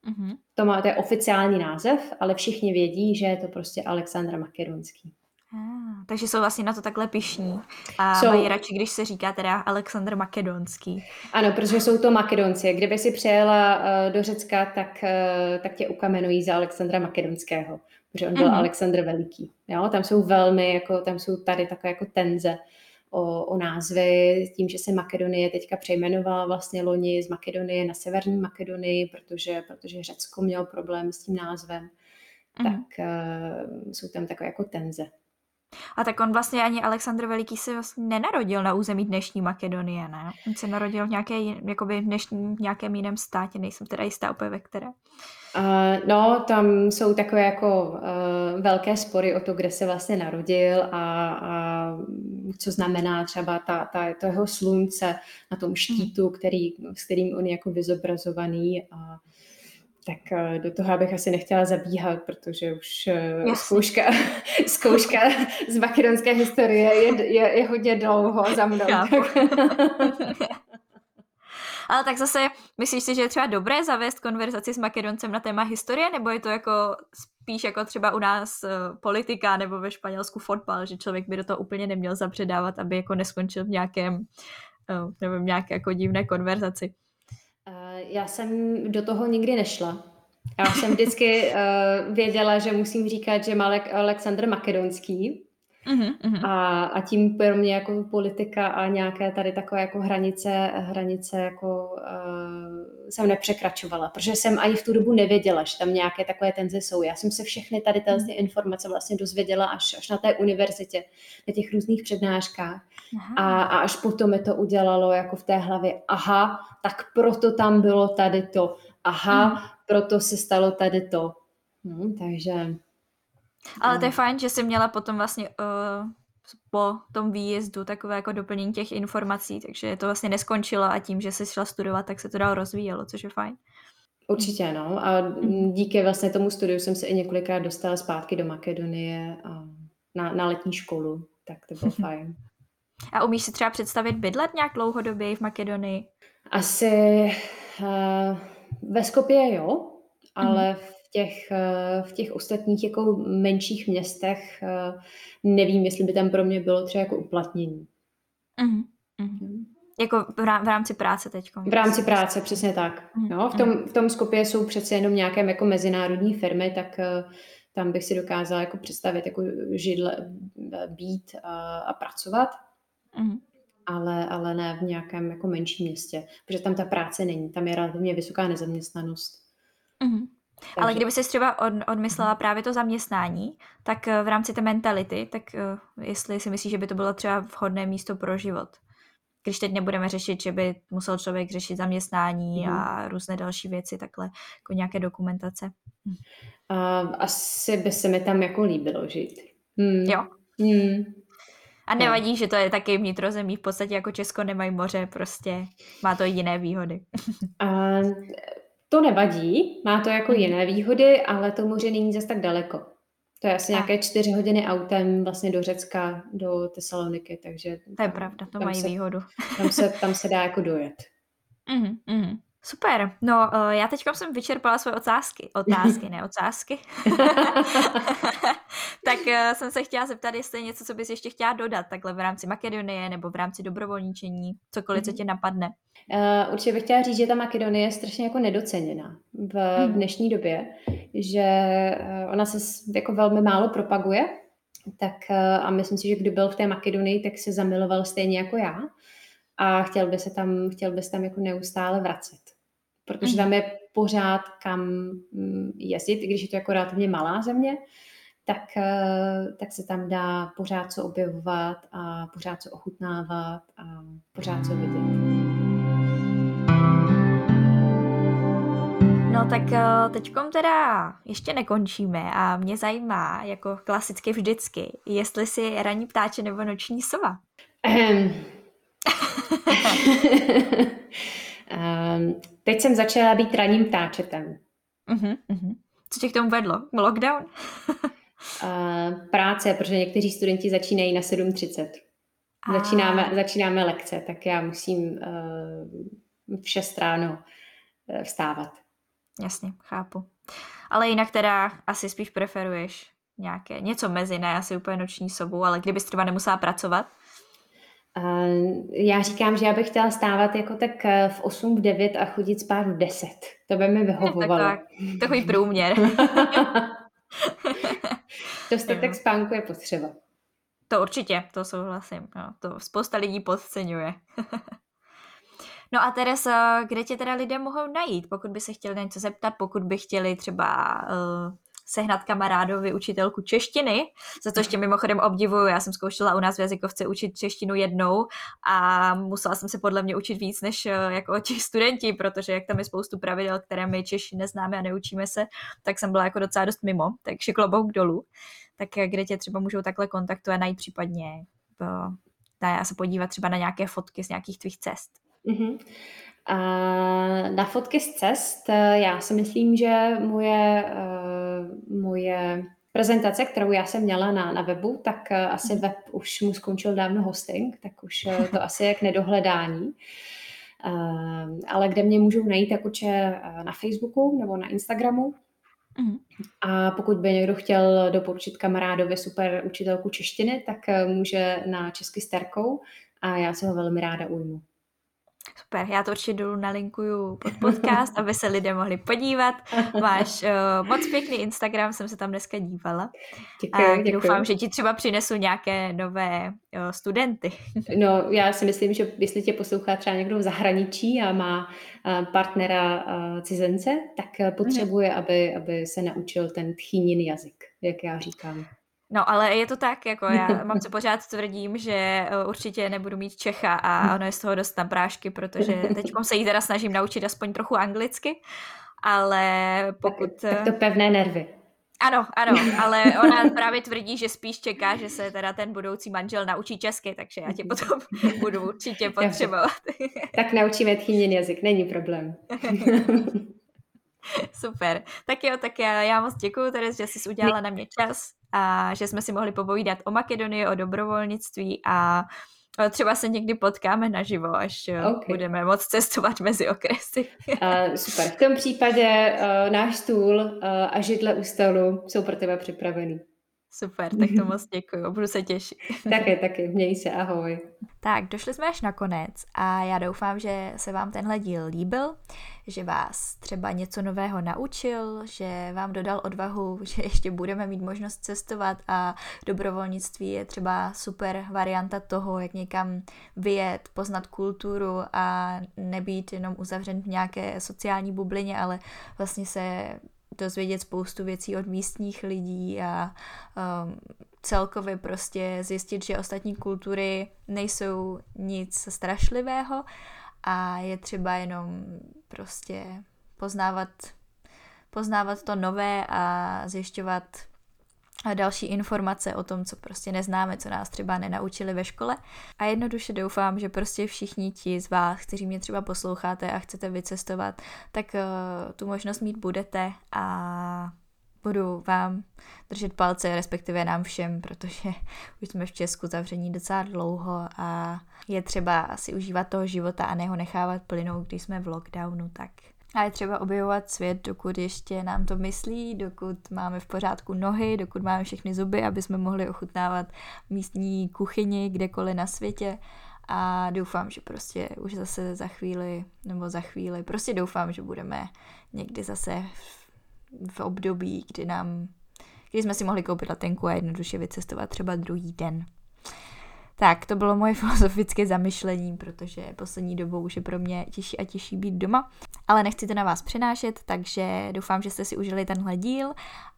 Mm-hmm. To, má, to je oficiální název, ale všichni vědí, že je to prostě Alexandr Makedonský. Ah, takže jsou vlastně na to takhle pišní a jsou... mají radši, když se říká teda Alexandr Makedonský. Ano, protože jsou to Makedonci. Kdyby si přijela uh, do Řecka, tak, uh, tak tě ukamenují za Alexandra Makedonského, protože on byl mm-hmm. Alexandr Veliký. Jo? Tam jsou velmi, jako, tam jsou tady takové jako tenze o, o názvy, tím, že se Makedonie teďka přejmenovala vlastně loni z Makedonie na Severní Makedonii, protože, protože Řecko mělo problém s tím názvem, mm. tak uh, jsou tam takové jako tenze. A tak on vlastně ani Alexandr Veliký se vlastně nenarodil na území dnešní Makedonie, ne? On se narodil v nějaké, jakoby v dnešním nějakém jiném státě, nejsem teda jistá úplně ve které. Uh, no, tam jsou takové jako uh, velké spory o to, kde se vlastně narodil a, a co znamená třeba ta, ta, to jeho slunce na tom štítu, který, s kterým on je jako vyzobrazovaný a tak eh, do toho bych asi nechtěla zabíhat, protože už uh, zkouška, zkouška z makedonské historie je, je, je hodně dlouho za mnou. Ale tak zase, myslíš si, že je třeba dobré zavést konverzaci s Makedoncem na téma historie, nebo je to jako spíš jako třeba u nás uh, politika nebo ve Španělsku fotbal, že člověk by do toho úplně neměl zapředávat, aby jako neskončil v nějakém, uh, nevím, nějaké jako divné konverzaci? Já jsem do toho nikdy nešla. Já jsem vždycky věděla, že musím říkat, že Malek Aleksandr Makedonský. Uh-huh, A, a tím pro mě jako politika a nějaké tady takové jako hranice, hranice jako uh, jsem nepřekračovala, protože jsem ani v tu dobu nevěděla, že tam nějaké takové tenze jsou. Já jsem se všechny tady ty uh-huh. informace vlastně dozvěděla až, až na té univerzitě, na těch různých přednáškách. A, a až potom mi to udělalo jako v té hlavě, aha, tak proto tam bylo tady to, aha, uh-huh. proto se stalo tady to. No, takže ale to je fajn, že jsi měla potom vlastně uh, po tom výjezdu takové jako doplnění těch informací, takže to vlastně neskončilo a tím, že jsi šla studovat, tak se to dál rozvíjelo, což je fajn. Určitě, no. A mhm. díky vlastně tomu studiu jsem se i několikrát dostala zpátky do Makedonie a na, na letní školu, tak to bylo fajn. A umíš si třeba představit bydlet nějak dlouhodobě v Makedonii? Asi uh, ve Skopě jo, ale mm-hmm těch, eh, v těch ostatních jako menších městech eh, nevím, jestli by tam pro mě bylo třeba jako uplatnění. Mm-hmm. Mm-hmm. Jako v rámci práce teď. V rámci práce, přesně tak. Mm-hmm. No, v, tom, mhm. v tom Skopě jsou přece jenom nějaké jako mezinárodní firmy, tak uh, tam bych si dokázala jako představit jako židle, být a, a pracovat. Mm-hmm. Ale, ale ne v nějakém jako menším městě, protože tam ta práce není, tam je relativně vysoká nezaměstnanost. Mm-hmm. Takže... Ale kdyby se třeba od, odmyslela mhm. právě to zaměstnání, tak eh, v rámci té mentality, tak uh, jestli si myslíš, že by to bylo třeba vhodné místo pro život? Když teď nebudeme řešit, že by musel člověk řešit zaměstnání mm. a různé další věci, takhle jako nějaké dokumentace. Uh, asi by se mi tam jako líbilo žít. Hmm. Jo. Hmm. A nevadí, no. že to je taky vnitrozemí, v podstatě jako Česko nemají moře, prostě má to jiné výhody. uh, To nevadí, má to jako mhm. jiné výhody, ale to moře není zase tak daleko. To je asi a. nějaké čtyři hodiny autem vlastně do Řecka, do Tesaloniky, takže... To je pravda, to mají se, výhodu. Tam se, tam se dá jako dojet. Mm, mm. Super, no uh, já teď jsem vyčerpala svoje otázky, otázky, ne otázky. tak uh, jsem se chtěla zeptat, jestli je něco, co bys ještě chtěla dodat, takhle v rámci Makedonie nebo v rámci dobrovolničení, cokoliv, co mhm. tě napadne. Uh, určitě bych chtěla říct, že ta Makedonie je strašně jako nedoceněná v, v mhm. dnešní době, že uh, ona se jako velmi málo propaguje, tak uh, a myslím si, že kdo byl v té Makedonii, tak se zamiloval stejně jako já a chtěl by se tam, chtěl by se tam jako neustále vracet. Protože tam je pořád kam mm, jezdit, i když je to jako relativně malá země, tak, tak se tam dá pořád co objevovat a pořád co ochutnávat a pořád co vidět. No tak eh, teďkom teda ještě nekončíme a mě zajímá, jako klasicky vždycky, jestli si raní ptáče nebo noční sova. Um. um, teď jsem začala být ranním ptáčetem. Uh-huh, uh-huh. Co tě k tomu vedlo? Lockdown? uh, práce, protože někteří studenti začínají na 7.30. Začínáme, začínáme lekce, tak já musím uh, v 6 ráno vstávat. Jasně, chápu. Ale jinak teda asi spíš preferuješ nějaké, něco mezi, ne asi úplně noční sobu, ale kdybys třeba nemusela pracovat? Uh, já říkám, že já bych chtěla stávat jako tak eh, v 8, v 9 a chodit spát v 10. To by mi vyhovovalo. tak, takový průměr. Dostatek spánku je potřeba. To určitě, to souhlasím. No, to spousta lidí podceňuje. No a Teresa, kde tě teda lidé mohou najít, pokud by se chtěli něco zeptat, pokud by chtěli třeba uh, sehnat kamarádovi učitelku češtiny, za to ještě mimochodem obdivuju, já jsem zkoušela u nás v jazykovce učit češtinu jednou a musela jsem se podle mě učit víc než uh, jako ti studenti, protože jak tam je spoustu pravidel, které my Češi neznáme a neučíme se, tak jsem byla jako docela dost mimo, takže klobouk dolů. Tak eh, kde tě třeba můžou takhle kontaktovat, najít případně dá se podívat třeba na nějaké fotky z nějakých tvých cest. Uh-huh. A na fotky z cest, eh, já si myslím, že moje, uh, moje prezentace, kterou já jsem měla na, na webu, tak uh, asi mhm. web už mu skončil dávno hosting, tak už to asi je k nedohledání. Uh, ale kde mě můžou najít, tak určitě na Facebooku nebo na Instagramu. Uh-huh. A pokud by někdo chtěl doporučit kamarádovi super učitelku češtiny, tak může na Česky sterkou a já se ho velmi ráda ujmu. Super, já to určitě dolů nalinkuju pod podcast, aby se lidé mohli podívat. Máš uh, moc pěkný Instagram, jsem se tam dneska dívala. Děkuji, a děkuji. doufám, že ti třeba přinesu nějaké nové uh, studenty. no, já si myslím, že jestli tě poslouchá třeba někdo v zahraničí a má uh, partnera uh, cizence, tak potřebuje, mm. aby, aby se naučil ten tchýnin jazyk, jak já říkám. No, ale je to tak, jako já mám co pořád tvrdím, že eh, určitě nebudu mít Čecha a ono je z toho dost na prášky, protože teď se jí teda snažím naučit aspoň trochu anglicky, ale pokud... Tak, tak to eh, pevné nervy. Ano, ano, ale ona právě tvrdí, že spíš čeká, že se teda ten budoucí manžel naučí česky, takže já tě potom budu určitě potřebovat. tak naučíme tchýnin jazyk, není problém. Super. Tak jo, tak já, já moc děkuji, Teres, že jsi udělala na mě čas a že jsme si mohli popovídat o Makedonii, o dobrovolnictví a třeba se někdy potkáme naživo, až eh, okay. budeme moc cestovat mezi okresy. uh, super. V tom případě uh, náš stůl uh, a židle u stolu jsou pro tebe připravený. Super, tak to moc děkuji, budu se těšit. taky, taky, měj se, ahoj. Tak, došli jsme až na konec a já doufám, že se vám tenhle díl líbil, že vás třeba něco nového naučil, že vám dodal odvahu, že ještě budeme mít možnost cestovat a dobrovolnictví je třeba super varianta toho, jak někam vyjet, poznat kulturu a nebýt jenom uzavřen v nějaké sociální bublině, ale vlastně se dozvědět spoustu věcí od místních lidí a um, celkově prostě zjistit, že ostatní kultury nejsou nic strašlivého a je třeba jenom prostě poznávat, poznávat to nové a zjišťovat další informace o tom, co prostě neznáme, co nás třeba nenaučili ve škole. A jednoduše doufám, že prostě všichni ti z vás, kteří mě třeba posloucháte a chcete vycestovat, tak uh, tu možnost mít budete a budu vám držet palce, respektive nám všem, protože už jsme v Česku zavření docela dlouho a je třeba si užívat toho života a ne ho nechávat plynout, když jsme v lockdownu, tak a je třeba objevovat svět, dokud ještě nám to myslí, dokud máme v pořádku nohy, dokud máme všechny zuby, aby jsme mohli ochutnávat místní kuchyni kdekoliv na světě a doufám, že prostě už zase za chvíli, nebo za chvíli, prostě doufám, že budeme někdy zase v, období, kdy nám, kdy jsme si mohli koupit letenku a jednoduše vycestovat třeba druhý den. Tak, to bylo moje filozofické zamyšlení, protože poslední dobou už je pro mě těžší a těžší být doma. Ale nechci to na vás přenášet, takže doufám, že jste si užili tenhle díl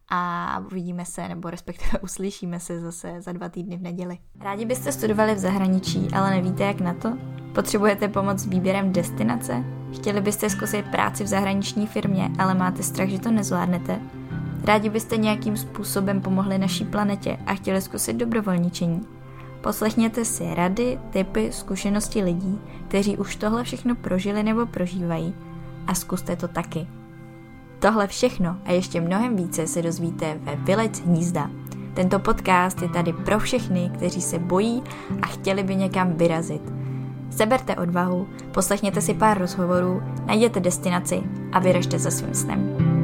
a uvidíme se, nebo respektive uslyšíme se zase za dva týdny v neděli. Rádi byste studovali v zahraničí, ale nevíte jak na to? Potřebujete pomoc s výběrem destinace? Chtěli byste zkusit práci v zahraniční firmě, ale máte strach, že to nezvládnete? Rádi byste nějakým způsobem pomohli naší planetě a chtěli zkusit dobrovolničení? Poslechněte si rady, typy, zkušenosti lidí, kteří už tohle všechno prožili nebo prožívají a zkuste to taky. Tohle všechno a ještě mnohem více se dozvíte ve Vylec hnízda. Tento podcast je tady pro všechny, kteří se bojí a chtěli by někam vyrazit. Seberte odvahu, poslechněte si pár rozhovorů, najděte destinaci a vyražte za svým snem.